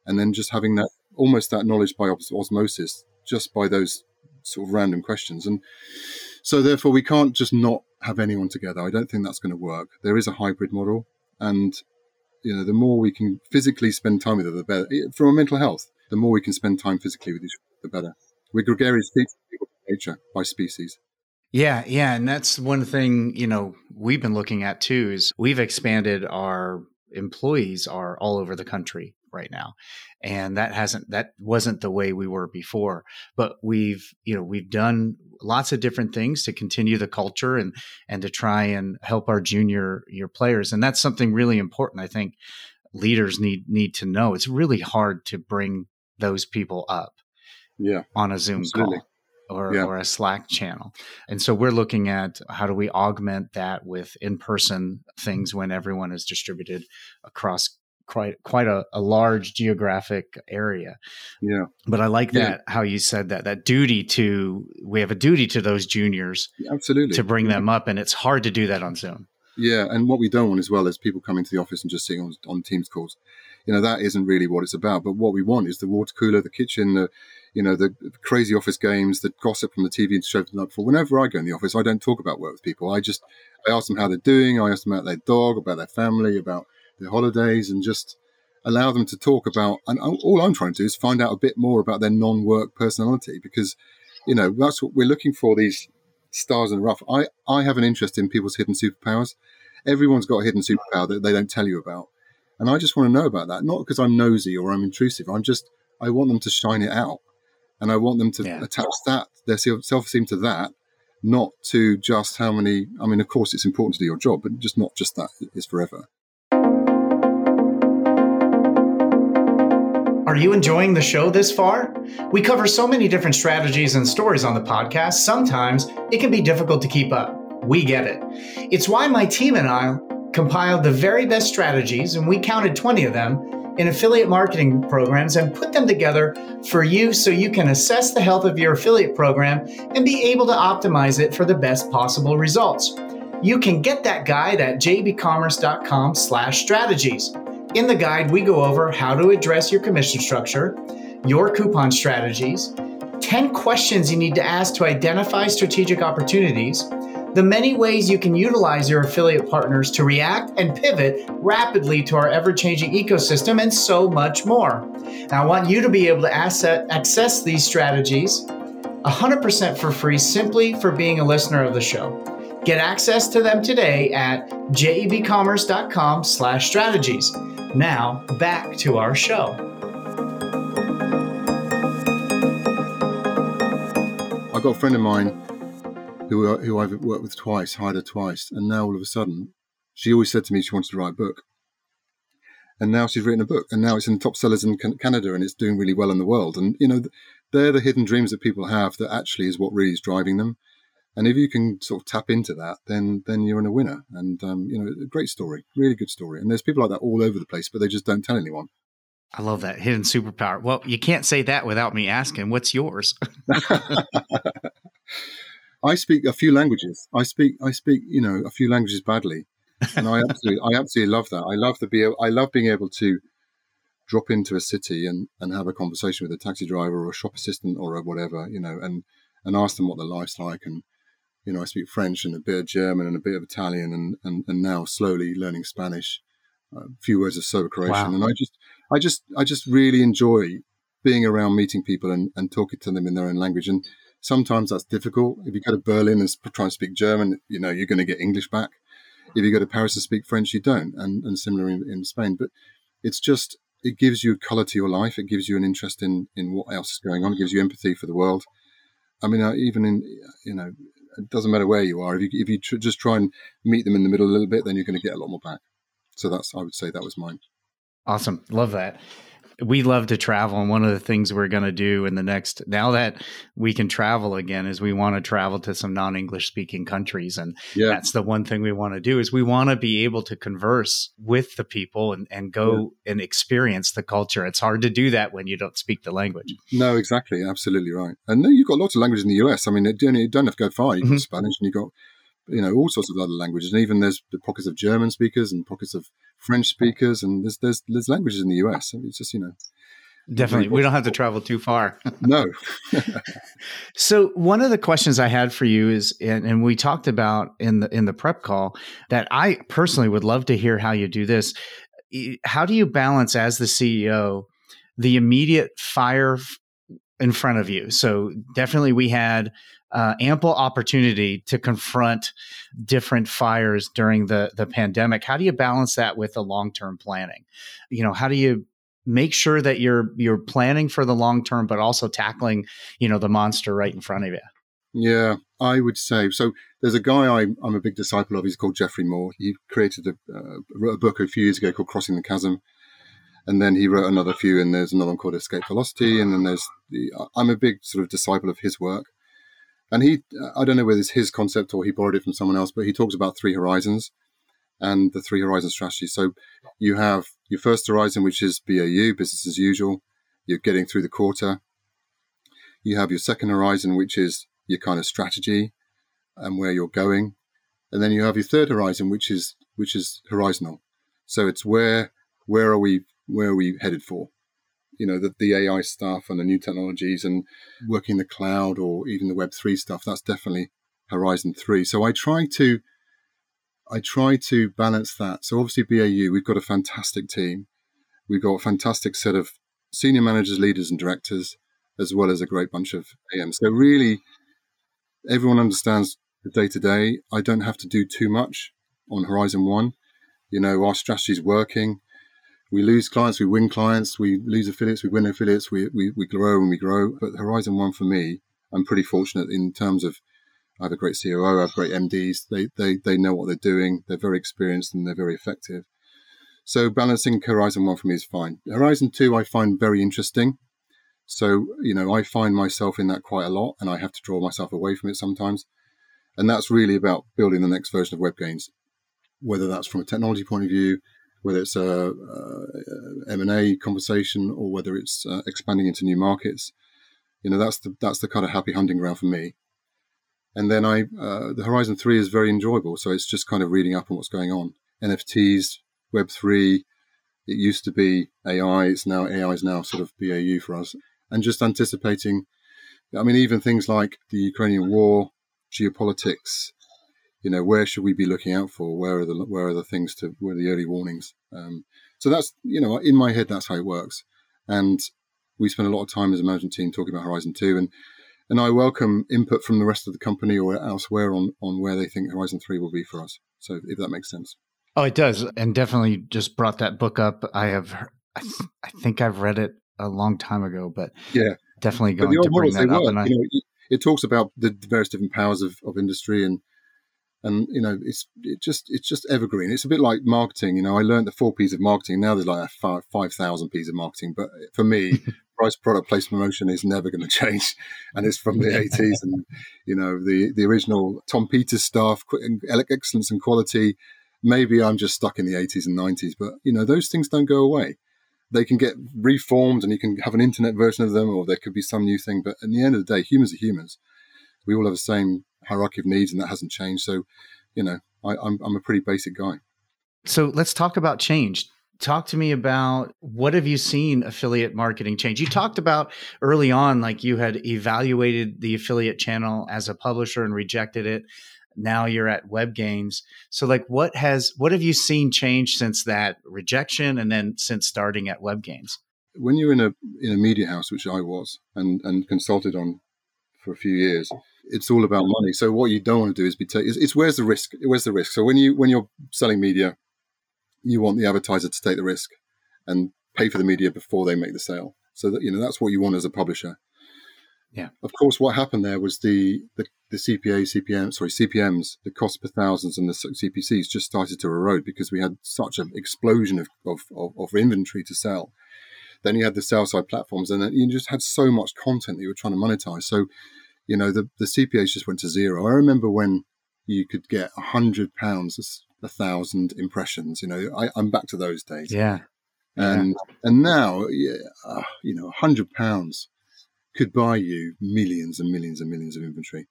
and then just having that almost that knowledge by os- osmosis just by those sort of random questions. And so therefore we can't just not have anyone together. I don't think that's going to work. There is a hybrid model. And you know the more we can physically spend time with other the better eh, from a mental health the more we can spend time physically with each other the better. We're gregarious people by nature by species. Yeah, yeah, and that's one thing, you know, we've been looking at too is we've expanded our employees are all over the country right now. And that hasn't that wasn't the way we were before, but we've, you know, we've done lots of different things to continue the culture and and to try and help our junior your players and that's something really important I think leaders need need to know. It's really hard to bring those people up yeah on a Zoom Absolutely. call or, Yeah. or a Slack channel. And so we're looking at how do we augment that with in person things when everyone is distributed across quite quite a, a large geographic area. Yeah. But I like Yeah. that how you said that that duty to we have a duty to those juniors Absolutely. to bring them up, and it's hard to do that on Zoom. Yeah, and what we don't want as well is people coming to the office and just sitting on, on Teams calls. You know, that isn't really what it's about. But what we want is the water cooler, the kitchen, the you know, the crazy office games, the gossip from the TV and show the night before. Whenever I go in the office, I don't talk about work with people. I just I ask them how they're doing. I ask them about their dog, about their family, about their holidays, and just allow them to talk about. And all I'm trying to do is find out a bit more about their non-work personality because, you know, that's what we're looking for. These stars in the rough. I I have an interest in people's hidden superpowers. Everyone's got a hidden superpower that they don't tell you about, and I just want to know about that. Not because I'm nosy or I'm intrusive. I'm just I want them to shine it out, and I want them to Yeah. attach that their self esteem to that, not to just how many. I mean, of course, it's important to do your job, but just not just that is forever. Are you enjoying the show this far? We cover so many different strategies and stories on the podcast, sometimes it can be difficult to keep up. We get it. It's why my team and I compiled the very best strategies, and we counted 20 of them, in affiliate marketing programs and put them together for you so you can assess the health of your affiliate program and be able to optimize it for the best possible results. You can get that guide at jebcommerce.com slash strategies. In the guide, we go over how to address your commission structure, your coupon strategies, 10 questions you need to ask to identify strategic opportunities, the many ways you can utilize your affiliate partners to react and pivot rapidly to our ever changing ecosystem, and so much more. Now, I want you to be able to asset, access these strategies 100% for free simply for being a listener of the show. Get access to them today at jebcommerce.com slash strategies. Now, back to our show. I've got a friend of mine who uh, who I've worked with twice, hired her twice, and now all of a sudden, she always said to me she wanted to write a book, and now she's written a book, and now it's in top sellers in Canada, and it's doing really well in the world. And you know, they're the hidden dreams that people have that actually is what really is driving them. And if you can sort of tap into that, then then you're in a winner. And um, you know, a great story, really good story. And there's people like that all over the place, but they just don't tell anyone. I love that hidden superpower. Well, you can't say that without me asking, what's yours? [laughs] I speak a few languages. I speak I speak you know a few languages badly, and I absolutely I absolutely love that. I love the be I love being able to drop into a city and, and have a conversation with a taxi driver or a shop assistant or a whatever you know and and ask them what their life's like and you know I speak French and a bit of German and a bit of Italian and and, and now slowly learning Spanish, a few words of Serbo Croatian, Wow. and I just I just I just really enjoy being around meeting people and, and talking to them in their own language and sometimes that's difficult. If you go to Berlin and try and speak German, you know, you're going to get English back. If you go to Paris and speak French, you don't. And, and similar in, in Spain. But it's just, it gives you color to your life. It gives you an interest in, in what else is going on. It gives you empathy for the world. I mean, uh, even in, you know, it doesn't matter where you are. If you, if you tr- just try and meet them in the middle a little bit, then you're going to get a lot more back. So that's, I would say that was mine. Awesome. Love that. We love to travel. And one of the things we're going to do in the next, now that we can travel again, is we want to travel to some non English speaking countries. And Yeah. that's the one thing we want to do is we want to be able to converse with the people and, and go and experience the culture. It's hard to do that when you don't speak the language. No, exactly, absolutely right. And then you've got lots of languages in the US. I mean, you don't, you don't have to go far. You've got Mhm. Spanish, and you've got you know all sorts of other languages, and even there's the pockets of German speakers and pockets of French speakers, and there's there's there's languages in the US. It's just you know Definitely. We don't have to travel too far. [laughs] no, [laughs] So one of the questions I had for you is, and, and we talked about in the in the prep call that I personally would love to hear how you do this. How do you balance as the CEO the immediate fire in front of you? So definitely, we had uh, ample opportunity to confront different fires during the the pandemic. How do you balance that with the long term planning? You know, how do you make sure that you're you're planning for the long term but also tackling you know the monster right in front of you yeah, I would say so. There's a guy I, I'm a big disciple of. He's called Geoffrey Moore. He created a, uh, a book a few years ago called Crossing the Chasm, and then he wrote another few. And there's another one called Escape Velocity. And then there's the, I'm a big sort of disciple of his work. And he, I don't know whether it's his concept or he borrowed it from someone else, but he talks about three horizons. and the three horizon strategies. So you have your first horizon, which is BAU, business as usual. You're getting through the quarter. You have your second horizon, which is your kind of strategy and where you're going. And then you have your third horizon, which is which is horizontal. So it's where where are we where are we headed for? You know, the, the AI stuff and the new technologies and working the cloud or even the Web three stuff, that's definitely horizon three. So I try to I try to balance that. So obviously BAU, we've got a fantastic team. We've got a fantastic set of senior managers, leaders, and directors, as well as a great bunch of AMs. So really, everyone understands the day to day. I don't have to do too much on Horizon One. You know, our strategy is working. We lose clients, we win clients. We lose affiliates, we win affiliates. We, we, we grow and we grow. But Horizon One for me, I'm pretty fortunate in terms of I have a great COO, I have great MDs. They, they, they know what they're doing. They're very experienced and they're very effective. So balancing Horizon 1 for me is fine. Horizon 2, I find very interesting. So, you know, I find myself in that quite a lot and I have to draw myself away from it sometimes. And that's really about building the next version of WebGains, whether that's from a technology point of view, whether it's a, a M&A conversation or whether it's uh, expanding into new markets. You know, that's the, that's the kind of happy hunting ground for me. And then I, uh, the Horizon 3 is very enjoyable. So it's just kind of reading up on what's going on. NFTs, Web3, it used to be AI. It's now, AI is now sort of BAU for us. And just anticipating, I mean, even things like the Ukrainian war, geopolitics, you know, where should we be looking out for? Where are the, where are the things to, where are the early warnings? Um, so that's, you know, in my head, that's how it works. And we spend a lot of time as a management team talking about Horizon 2. And and I welcome input from the rest of the company or elsewhere on, on where they think Horizon 3 will be for us. So if that makes sense. Oh, it does. And definitely just brought that book up. I have, I, th- I think I've read it a long time ago, but yeah, definitely going to bring that up. and I, you know, it, it, talks about the various different powers of, of industry and, and you know it's it just it's just evergreen. It's a bit like marketing. You know, I learned the four P's of marketing. Now there's like five five thousand P's of marketing. But for me, [laughs] price, product, place, promotion is never going [laughs] to change, and it's from the 80s. And you know, the the original Tom Peters stuff, excellence and quality. Maybe I'm just stuck in the 80s and 90s, but you know, those things don't go away. They can get reformed, and you can have an internet version of them, or there could be some new thing. But at the end of the day, humans are humans. We all have the same hierarchy of needs, and that hasn't changed. So, you know, I, I'm I'm a pretty basic guy. So let's talk about change talk to me about what have you seen affiliate marketing change you talked about early on like you had evaluated the affiliate channel as a publisher and rejected it now you're at WebGains. so like what has what have you seen change since that rejection and then since starting at WebGains? when you're in a in a media house which i was and and consulted on for a few years it's all about mm-hmm. money so what you don't want to do is be ta- it's, it's where's the risk where's the risk so when you when you're selling media you want the advertiser to take the risk and pay for the media before they make the sale. So that you know that's what you want as a publisher. Yeah. Of course, what happened there was the the, the CPA, CPM, sorry, CPMS, the cost per thousands, and the CPCs just started to erode because we had such an explosion of of, of, of inventory to sell. Then you had the sell side platforms, and then you just had so much content that you were trying to monetize. So, you know, the the CPAs just went to zero. I remember when you could get a hundred pounds a thousand impressions. You know, I, am back to those days. Yeah. And yeah. and now, yeah, uh, you know, a hundred pounds could buy you millions and millions and millions of inventory.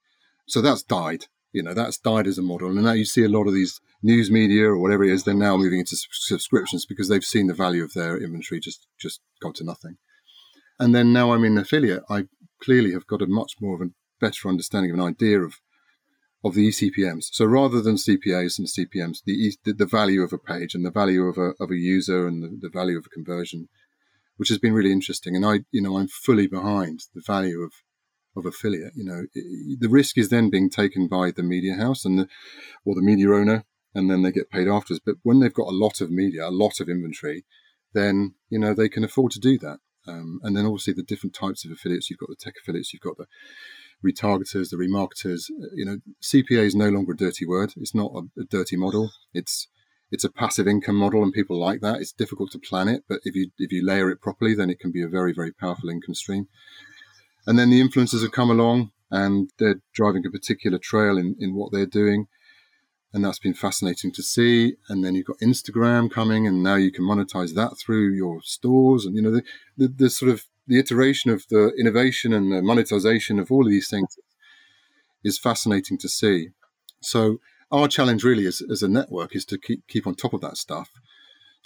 So that's died. You know, that's died as a model. And now you see a lot of these news media or whatever it is, they're now moving into subscriptions because they've seen the value of their inventory just just go to nothing. And then now I'm in affiliate. I clearly have got a much more of a better understanding of an idea of of the eCPMs. So rather than CPAs and CPMs, the, the, value of a page and the value of a, of a user and the, the value of a conversion, which has been really interesting. And I, you know, I'm fully behind the value of, of affiliate. You know, the risk is then being taken by the media house and the, or the media owner, and then they get paid afterwards. But when they've got a lot of media, a lot of inventory, then, you know, they can afford to do that. Um, and then obviously the different types of affiliates, you've got the tech affiliates, you've got the retargeters, the remarketers. Uh, you know, CPA is no longer a dirty word. It's not a, a dirty model. It's it's a passive income model, and people like that. It's difficult to plan it, but if you if you layer it properly, then it can be a very very powerful income stream. And then the influencers have come along, and they're driving a particular trail in in what they're doing. and that's been fascinating to see. And then you've got Instagram coming, and now you can monetize that through your stores, and you know the, the, the sort of the iteration of the innovation and the monetization of all of these things is fascinating to see. So our challenge really as, as a network is to keep keep on top of that stuff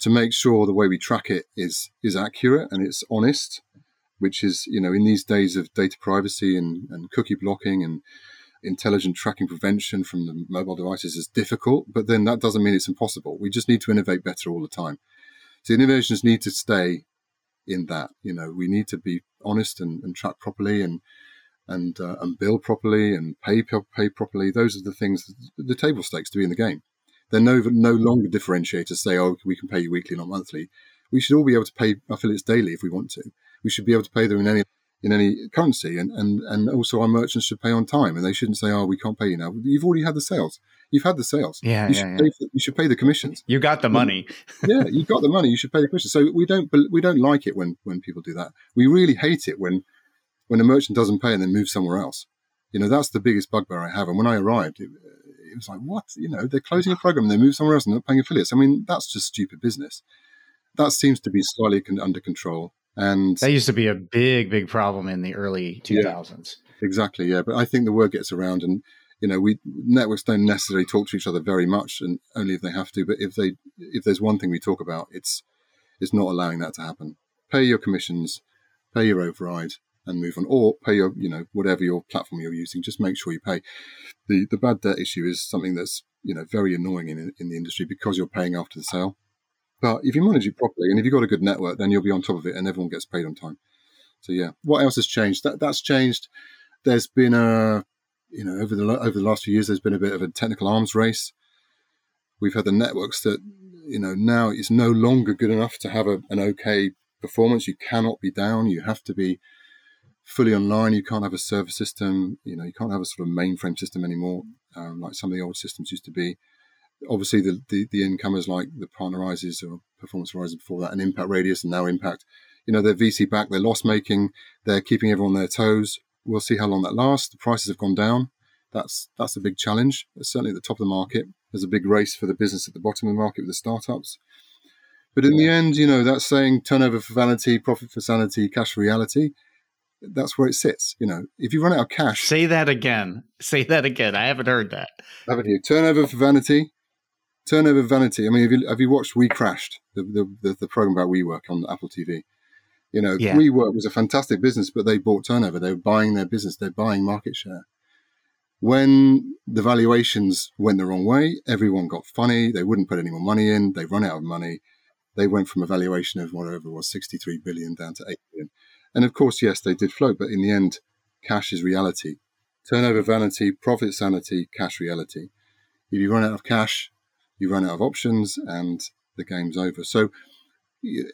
to make sure the way we track it is is accurate and it's honest which is you know in these days of data privacy and, and cookie blocking and intelligent tracking prevention from the mobile devices is difficult but then that doesn't mean it's impossible we just need to innovate better all the time so innovations need to stay in that you know we need to be honest and, and track properly and and uh, and bill properly and pay pay properly. Those are the things, the table stakes to be in the game. They're no no longer differentiators. Say, oh, we can pay you weekly, not monthly. We should all be able to pay affiliates daily if we want to. We should be able to pay them in any in any currency, and and and also our merchants should pay on time, and they shouldn't say, oh, we can't pay you now. You've already had the sales. You've had the sales. Yeah, you yeah, should yeah. pay. For, you should pay the commissions. You got the money. [laughs] yeah, you got the money. You should pay the commissions. So we don't we don't like it when when people do that. We really hate it when when a merchant doesn't pay and then moves somewhere else. You know, that's the biggest bugbear I have. And when I arrived, it, it was like, what? You know, they're closing a program they move somewhere else and they're not paying affiliates. I mean, that's just stupid business. That seems to be slightly con- under control. And that used to be a big, big problem in the early 2000s. Yeah, exactly. Yeah. But I think the word gets around and, you know, we networks don't necessarily talk to each other very much and only if they have to. But if they, if there's one thing we talk about, it's, it's not allowing that to happen. Pay your commissions, pay your override, and move on, or pay your, you know, whatever your platform you're using. Just make sure you pay. The the bad debt issue is something that's you know very annoying in in the industry because you're paying after the sale. But if you manage it properly and if you've got a good network, then you'll be on top of it, and everyone gets paid on time. So yeah, what else has changed? That that's changed. There's been a you know over the over the last few years, there's been a bit of a technical arms race. We've had the networks that you know now it's no longer good enough to have a, an okay performance. You cannot be down. You have to be fully online. You can't have a server system. You know, you can't have a sort of mainframe system anymore, um, like some of the old systems used to be. Obviously, the, the, the incomers like the Partnerizes or Performance Horizon before that, and Impact Radius, and now Impact. You know, they're VC back, they're loss making, they're keeping everyone on their toes. We'll see how long that lasts. The prices have gone down. That's that's a big challenge. It's certainly at the top of the market. There's a big race for the business at the bottom of the market with the startups. But in the end, you know, that's saying turnover for vanity, profit for sanity, cash for reality that's where it sits. You know, if you run out of cash, say that again. Say that again. I haven't heard that. Haven't you? Turnover for vanity. Turnover for vanity. I mean, have you have you watched We Crashed, the the, the, the program about WeWork on Apple TV? You know, yeah. WeWork was a fantastic business, but they bought turnover. They were buying their business. They're buying market share. When the valuations went the wrong way, everyone got funny. They wouldn't put any more money in. They run out of money. They went from a valuation of whatever it was, 63 billion down to 8 billion. And of course, yes, they did float, but in the end, cash is reality. Turnover vanity, profit sanity, cash reality. If you run out of cash, you run out of options, and the game's over. So,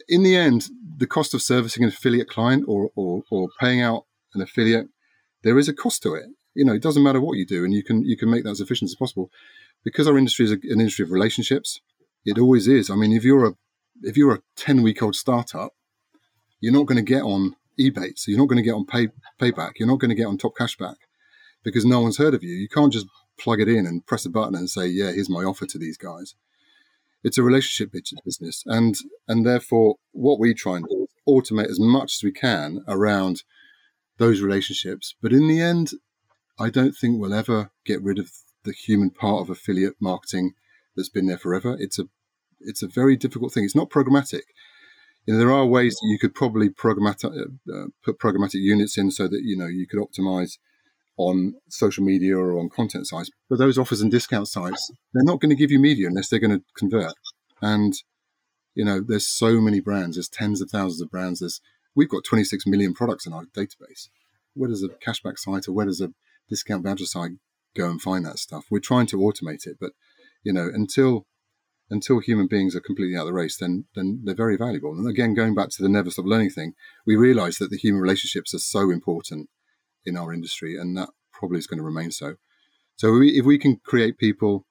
in the end, the cost of servicing an affiliate client or, or, or paying out an affiliate, there is a cost to it. You know, it doesn't matter what you do, and you can you can make that as efficient as possible. Because our industry is an industry of relationships, it always is. I mean, if you're a if you're a ten week old startup, you're not going to get on eBay. So you're not going to get on pay, payback. You're not going to get on top cashback because no one's heard of you. You can't just plug it in and press a button and say, yeah, here's my offer to these guys. It's a relationship business. And, and therefore, what we try and do is automate as much as we can around those relationships. But in the end, I don't think we'll ever get rid of the human part of affiliate marketing that's been there forever. It's a it's a very difficult thing. It's not programmatic you know, there are ways that you could probably programmatic, uh, uh, put programmatic units in so that you know you could optimize on social media or on content sites. But those offers and discount sites, they're not going to give you media unless they're going to convert. And you know, there's so many brands. There's tens of thousands of brands. There's we've got 26 million products in our database. Where does a cashback site or where does a discount voucher site go and find that stuff? We're trying to automate it, but you know, until until human beings are completely out of the race, then then they're very valuable. And again, going back to the never stop learning thing, we realise that the human relationships are so important in our industry, and that probably is going to remain so. So we, if we can create people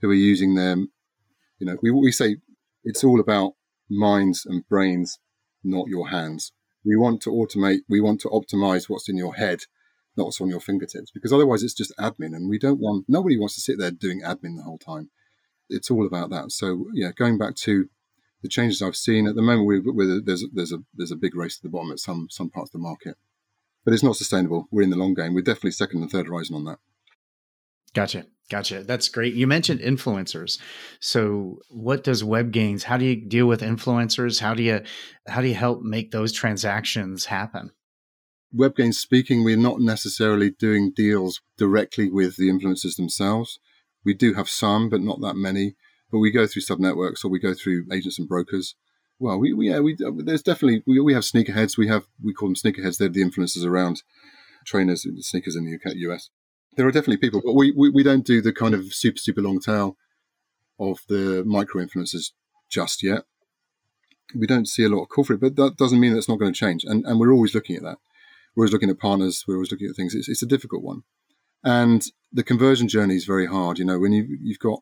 who are using them, you know, we we say it's all about minds and brains, not your hands. We want to automate. We want to optimize what's in your head not what's on your fingertips, because otherwise it's just admin, and we don't want nobody wants to sit there doing admin the whole time. It's all about that. So yeah, going back to the changes I've seen at the moment, we, there's there's a there's a big race to the bottom at some some parts of the market, but it's not sustainable. We're in the long game. We're definitely second and third horizon on that. Gotcha. Gotcha. That's great. You mentioned influencers. So what does WebGains, how do you deal with influencers? How do you how do you help make those transactions happen? WebGains speaking, we're not necessarily doing deals directly with the influencers themselves. We do have some, but not that many but we go through sub networks or we go through agents and brokers. Well, we, we yeah, we uh, there's definitely we, we have sneakerheads. We have we call them sneakerheads. They're the influencers around trainers, sneakers in the UK, US. There are definitely people, but we, we, we don't do the kind of super super long tail of the micro influencers just yet. We don't see a lot of call for it, but that doesn't mean that's not going to change. And and we're always looking at that. We're always looking at partners. We're always looking at things. It's, it's a difficult one, and the conversion journey is very hard. You know, when you you've got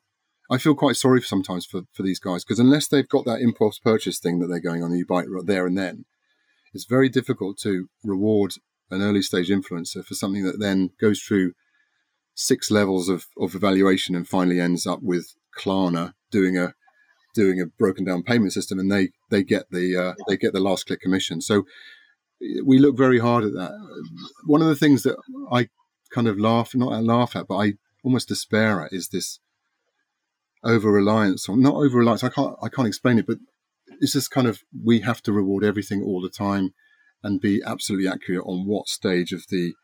I feel quite sorry for sometimes for, for these guys because unless they've got that impulse purchase thing that they're going on and you buy it right there and then, it's very difficult to reward an early stage influencer for something that then goes through six levels of, of evaluation and finally ends up with Klarna doing a doing a broken down payment system and they they get the uh, they get the last click commission. So we look very hard at that. One of the things that I kind of laugh not laugh at, but I almost despair at is this over reliance or not over reliance. I can't I can't explain it, but it's just kind of we have to reward everything all the time and be absolutely accurate on what stage of the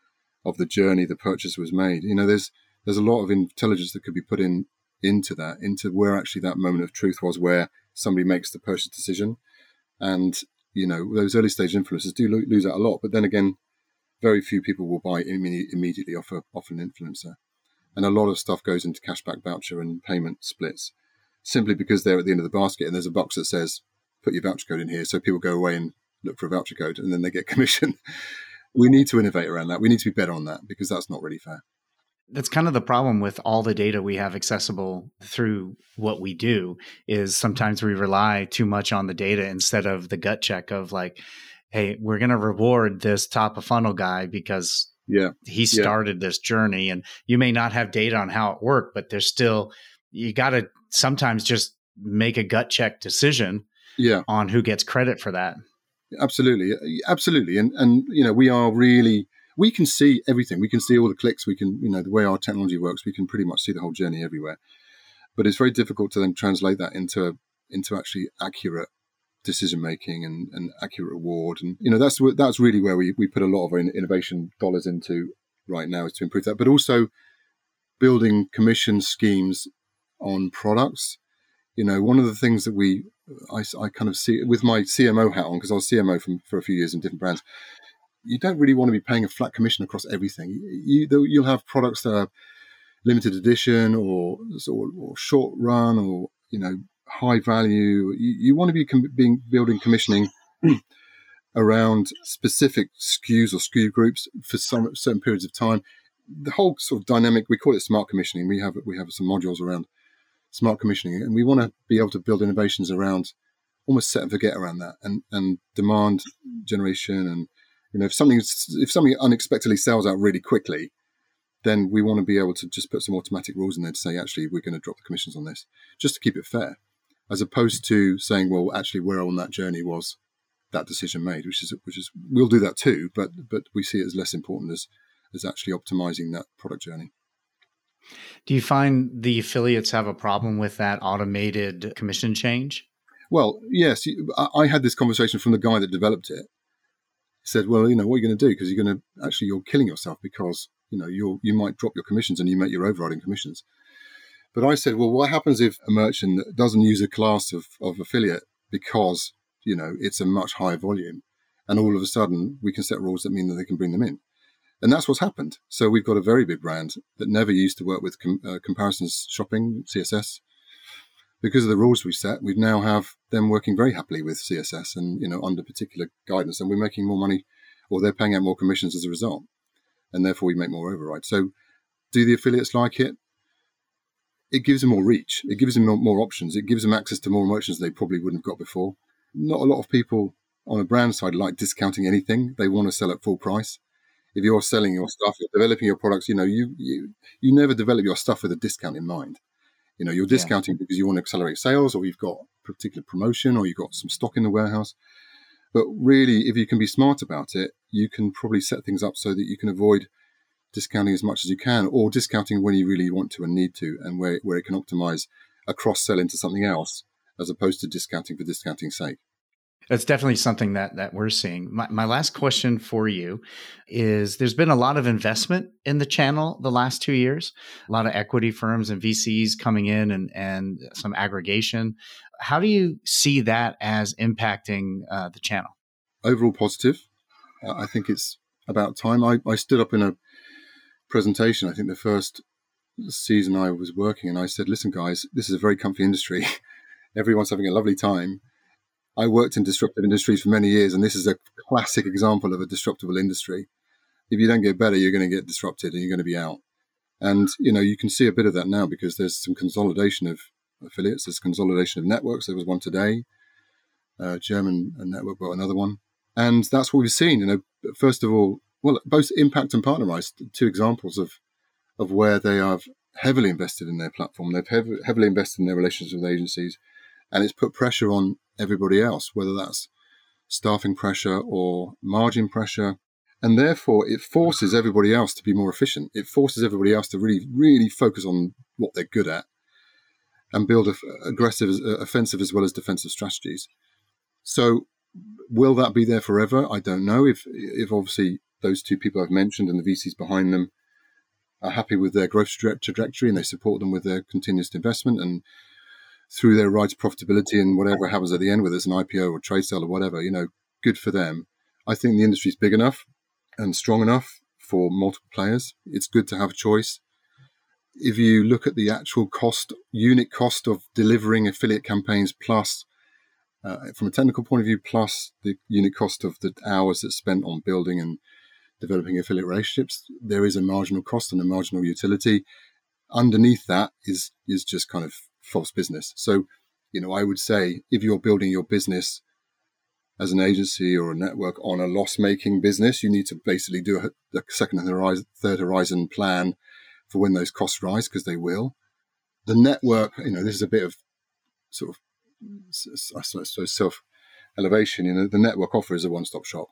of the journey the purchase was made. You know, there's there's a lot of intelligence that could be put in into that, into where actually that moment of truth was, where somebody makes the purchase decision, and you know those early stage influencers do lo- lose out a lot. But then again, very few people will buy immediately off a, off an influencer and a lot of stuff goes into cashback voucher and payment splits simply because they're at the end of the basket and there's a box that says put your voucher code in here. So people go away and look for a voucher code and then they get [laughs] commission. We need to innovate around that. We need to be better on that because that's not really fair. That's kind of the problem with all the data we have accessible through what we do is sometimes we rely too much on the data instead of the gut check of like hey we're going to reward this top of funnel guy because yeah. he started yeah. this journey and you may not have data on how it worked but there's still you got to sometimes just make a gut check decision yeah. on who gets credit for that. Absolutely. Uh, absolutely. And and you know we are really we can see everything. We can see all the clicks. We can you know the way our technology works we can pretty much see the whole journey everywhere. But it's very difficult to then translate that into into actually accurate decision making and, and accurate reward. And you know that's that's really where we, we put a lot of our innovation dollars into right now is to improve that, but also building commission schemes on products. You know, one of the things that we I, I kind of see with my CMO hat on because I was CMO from, for a few years in different brands. You don't really want to be paying a flat commission across everything. You, you'll have products that are limited edition or, or, or short run or you know high value. You, you want to be com- being building commissioning [clears throat] around specific SKUs or SKU groups for some certain periods of time. The whole sort of dynamic we call it smart commissioning. We have we have some modules around smart commissioning, and we want to be able to build innovations around almost set and forget around that, and and demand generation, and you know if something if something unexpectedly sells out really quickly, then we want to be able to just put some automatic rules in there to say actually we're going to drop the commissions on this just to keep it fair as opposed to saying, well, actually, where on that journey was that decision made, which is which is we'll do that too, but but we see it as less important as as actually optimizing that product journey. Do you find the affiliates have a problem with that automated commission change? Well, yes. I had this conversation from the guy that developed it. He said, "Well, you know, what are you going to do? Because you're going to actually you're killing yourself because you know you you might drop your commissions and you make your overriding commissions." But I said, well, what happens if a merchant doesn't use a class of, of affiliate because, you know, it's a much higher volume? And all of a sudden, we can set rules that mean that they can bring them in. And that's what's happened. So we've got a very big brand that never used to work with com- uh, comparisons shopping, CSS. Because of the rules we set, we now have them working very happily with CSS and, you know, under particular guidance. And we're making more money or they're paying out more commissions as a result. And therefore we make more override. So do the affiliates like it? It gives them more reach. It gives them more options. It gives them access to more emotions they probably wouldn't have got before. Not a lot of people on a brand side like discounting anything. They want to sell at full price. if you're selling your stuff, you're developing your products, you know, you, you, you never develop your stuff with a discount in mind. You know, you're discounting yeah. because you want to accelerate sales or you've got a particular promotion or you've got some stock in the warehouse. But really, if you can be smart about it, you can probably set things up so that you can avoid discounting as much as you can or discounting when you really want to and need to and where, where it can optimize a cross sell into something else as opposed to discounting for discounting's sake. That's definitely something that that we're seeing. My, my last question for you is: There's been a lot of investment in the channel the last two years. A lot of equity firms and VCs coming in, and and some aggregation. How do you see that as impacting uh, the channel? Overall positive. Uh, I think it's about time. I, I stood up in a presentation. I think the first season I was working, and I said, "Listen, guys, this is a very comfy industry. [laughs] Everyone's having a lovely time." I worked in disruptive industries for many years, and this is a classic example of a disruptible industry. If you don't get better, you're going to get disrupted and you're going to be out. And you know you can see a bit of that now because there's some consolidation of affiliates. There's consolidation of networks. There was one today. German network bought another one, and that's what we've seen. You know, first of all, well, both Impact and Partnerize, two examples of of where they have heavily invested in their platform. They've hev- heavily invested in their relations with agencies, and it's put pressure on everybody else, whether that's staffing pressure or margin pressure. And therefore, it forces everybody else to be more efficient. It forces everybody else to really, really focus on what they're good at and build aggressive, uh, offensive as well as defensive strategies. So, will that be there forever? I don't know. If, if obviously those two people I've mentioned and the VCs behind them are happy with their growth trajectory and they support them with their continuous investment and through their right to profitability and whatever happens at the end, whether it's an IPO or trade sale or whatever, you know, good for them. I think the industry is big enough and strong enough for multiple players. It's good to have a choice. If you look at the actual cost, unit cost of delivering affiliate campaigns, plus uh, from a technical point of view, plus the unit cost of the hours that's spent on building and developing affiliate relationships, there is a marginal cost and a marginal utility. Underneath that is is just kind of false business. So, you know, I would say if you're building your business as an agency or a network on a loss making business, you need to basically do a, a second horizon, third horizon plan for when those costs rise because they will. The network, you know, this is a bit of sort of, suppose, self elevation. You know, the network offer is a one stop shop.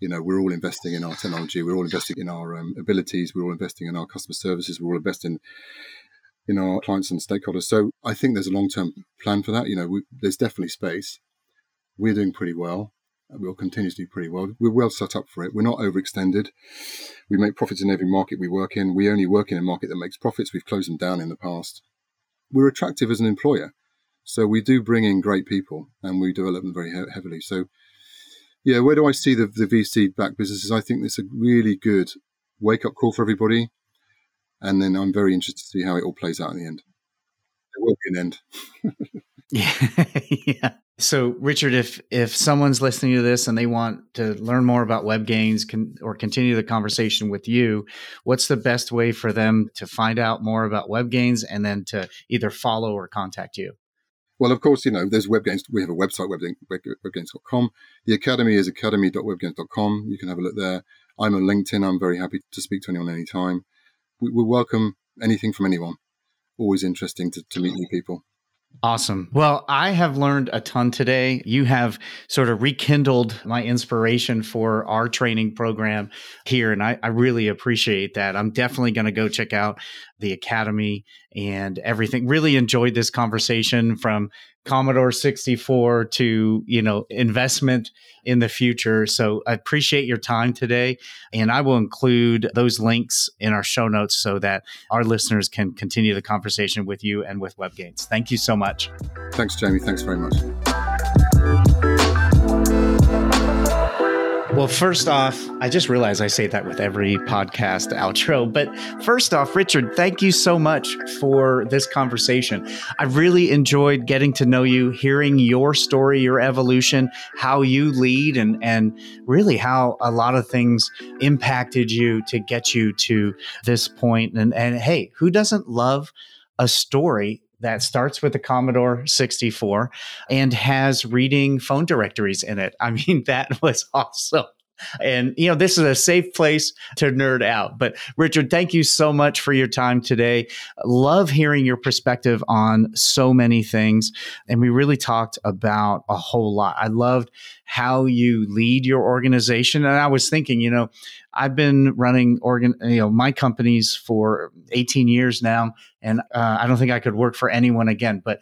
You know, we're all investing in our technology, we're all investing in our um, abilities, we're all investing in our customer services, we're all investing in our clients and stakeholders. So I think there's a long term plan for that. You know, we, there's definitely space. We're doing pretty well. We'll continue to do pretty well. We're well set up for it. We're not overextended. We make profits in every market we work in. We only work in a market that makes profits. We've closed them down in the past. We're attractive as an employer. So we do bring in great people and we develop them very he- heavily. So, yeah, where do I see the, the VC back businesses? I think it's a really good wake up call for everybody and then I'm very interested to see how it all plays out in the end. There will be an end. [laughs] yeah. yeah. So, Richard, if if someone's listening to this and they want to learn more about WebGains can, or continue the conversation with you, what's the best way for them to find out more about WebGains and then to either follow or contact you? Well, of course, you know, there's WebGains. We have a website, webgains.com. The academy is academy.webgains.com. You can have a look there. I'm on LinkedIn. I'm very happy to speak to anyone anytime we, we welcome anything from anyone. Always interesting to, to meet new people. Awesome. Well, I have learned a ton today. You have sort of rekindled my inspiration for our training program here, and I, I really appreciate that. I'm definitely going to go check out the academy and everything. Really enjoyed this conversation from Commodore 64 to, you know, investment in the future. So I appreciate your time today. And I will include those links in our show notes so that our listeners can continue the conversation with you and with WebGains. Thank you so much. Thanks, Jamie. Thanks very much. Well, first off, I just realized I say that with every podcast outro. But first off, Richard, thank you so much for this conversation. I really enjoyed getting to know you, hearing your story, your evolution, how you lead, and, and really how a lot of things impacted you to get you to this point. And, and hey, who doesn't love a story that starts with the Commodore 64 and has reading phone directories in it. [laughs] I mean, that was awesome. And, you know, this is a safe place to nerd out. But Richard, thank you so much for your time today. Love hearing your perspective on so many things. And we really talked about a whole lot. I loved how you lead your organization. And I was thinking, you know, I've been running organ, you know, my companies for 18 years now, and uh, I don't think I could work for anyone again. But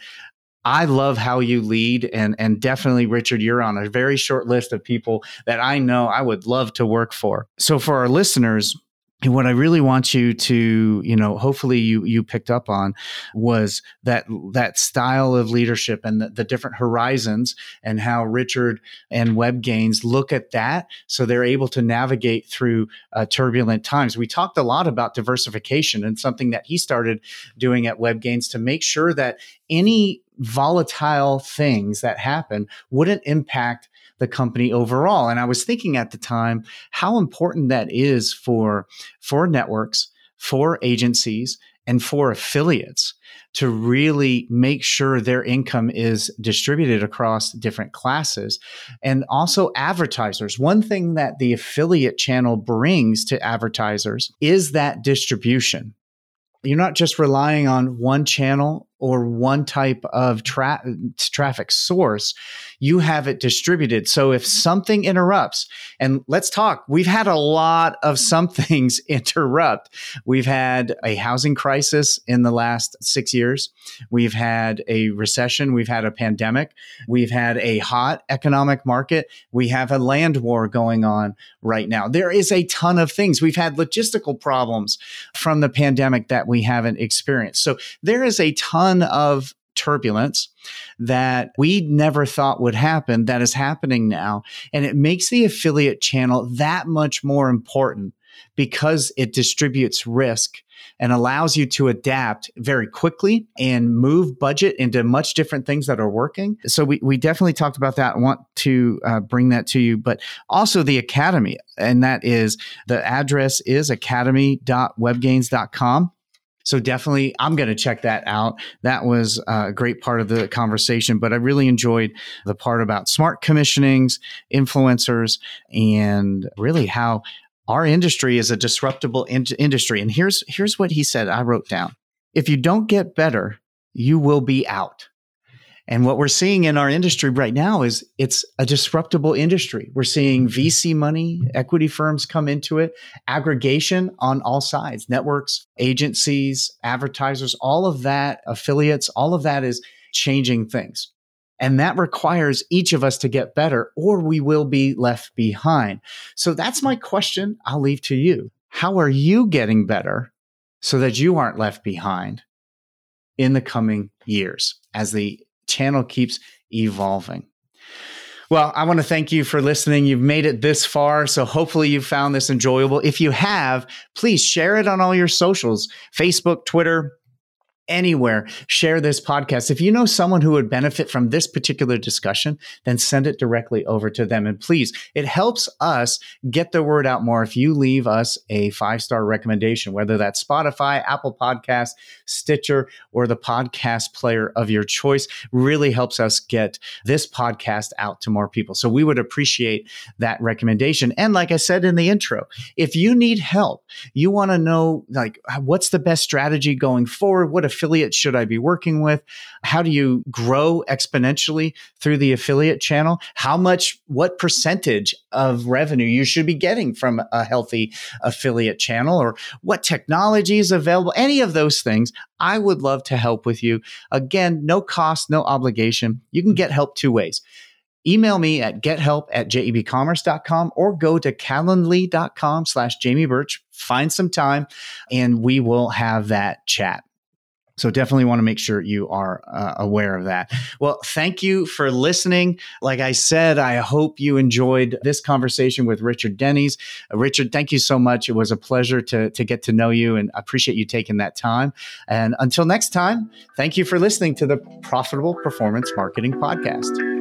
I love how you lead, and and definitely, Richard, you're on a very short list of people that I know I would love to work for. So for our listeners, and what I really want you to, you know, hopefully you you picked up on was that that style of leadership and the, the, different horizons and how Richard and WebGains look at that, so they're able to navigate through uh, turbulent times. We talked a lot about diversification and something that he started doing at WebGains to make sure that any volatile things that happen wouldn't impact the company overall. And I was thinking at the time how important that is for for networks, for agencies, and for affiliates to really make sure their income is distributed across different classes and also advertisers. One thing that the affiliate channel brings to advertisers is that distribution. You're not just relying on one channel or one type of tra- traffic source, you have it distributed. So if mm-hmm. something interrupts, and let's talk, we've had a lot of mm-hmm. some [laughs] things interrupt. We've had a housing crisis in the last six years. We've had a recession. We've had a pandemic. We've had a hot economic market. We have a land war going on right now. There is a ton of things. We've had logistical problems from the pandemic that we haven't experienced. So there is a ton ton of turbulence that we never thought would happen that is happening now. And it makes the affiliate channel that much more important because it distributes risk and allows you to adapt very quickly and move budget into much different things that are working. So we, we definitely talked about that. I want to uh, bring that to you, but also the Academy. And that is the address is academy.webgains.com. So definitely, I'm going to check that out. That was a great part of the conversation, but I really enjoyed the part about smart commissionings, influencers, and really how our industry is a disruptible in- industry. And here's here's what he said. I wrote down: If you don't get better, you will be out. And what we're seeing in our industry right now is it's a disruptible industry. We're seeing mm-hmm. VC money, equity firms come into it, aggregation on all sides, networks, agencies, advertisers, all of that, affiliates, all of that is changing things. And that requires each of us to get better or we will be left behind. So that's my question I'll leave to you. How are you getting better so that you aren't left behind in the coming years as the channel keeps evolving. Well, I want to thank you for listening. You've made it this far, so hopefully you found this enjoyable. If you have, please share it on all your socials Facebook, Twitter, anywhere, share this podcast. If you know someone who would benefit from this particular discussion, then send it directly over to them. And please, it helps us get the word out more if you leave us a five star recommendation, whether that's Spotify, Apple Podcast, Stitcher, or the podcast player of your choice, really helps us get this podcast out to more people. So we would appreciate that recommendation. And like I said in the intro, if you need help, you want to know like what's the best strategy going forward, what if affiliates should I be working with? How do you grow exponentially through the affiliate channel? How much, what percentage of revenue you should be getting from a healthy affiliate channel or what technology is available? Any of those things, I would love to help with you. Again, no cost, no obligation. You can get help two ways email me at gethelp at jebcommerce.com or go to calendly.com slash jamie birch find some time and we will have that chat so definitely want to make sure you are uh, aware of that. Well, thank you for listening. Like I said, I hope you enjoyed this conversation with Richard Dennys. Uh, Richard, thank you so much. It was a pleasure to, to get to know you and appreciate you taking that time. And until next time, thank you for listening to the Profitable Performance Marketing Podcast.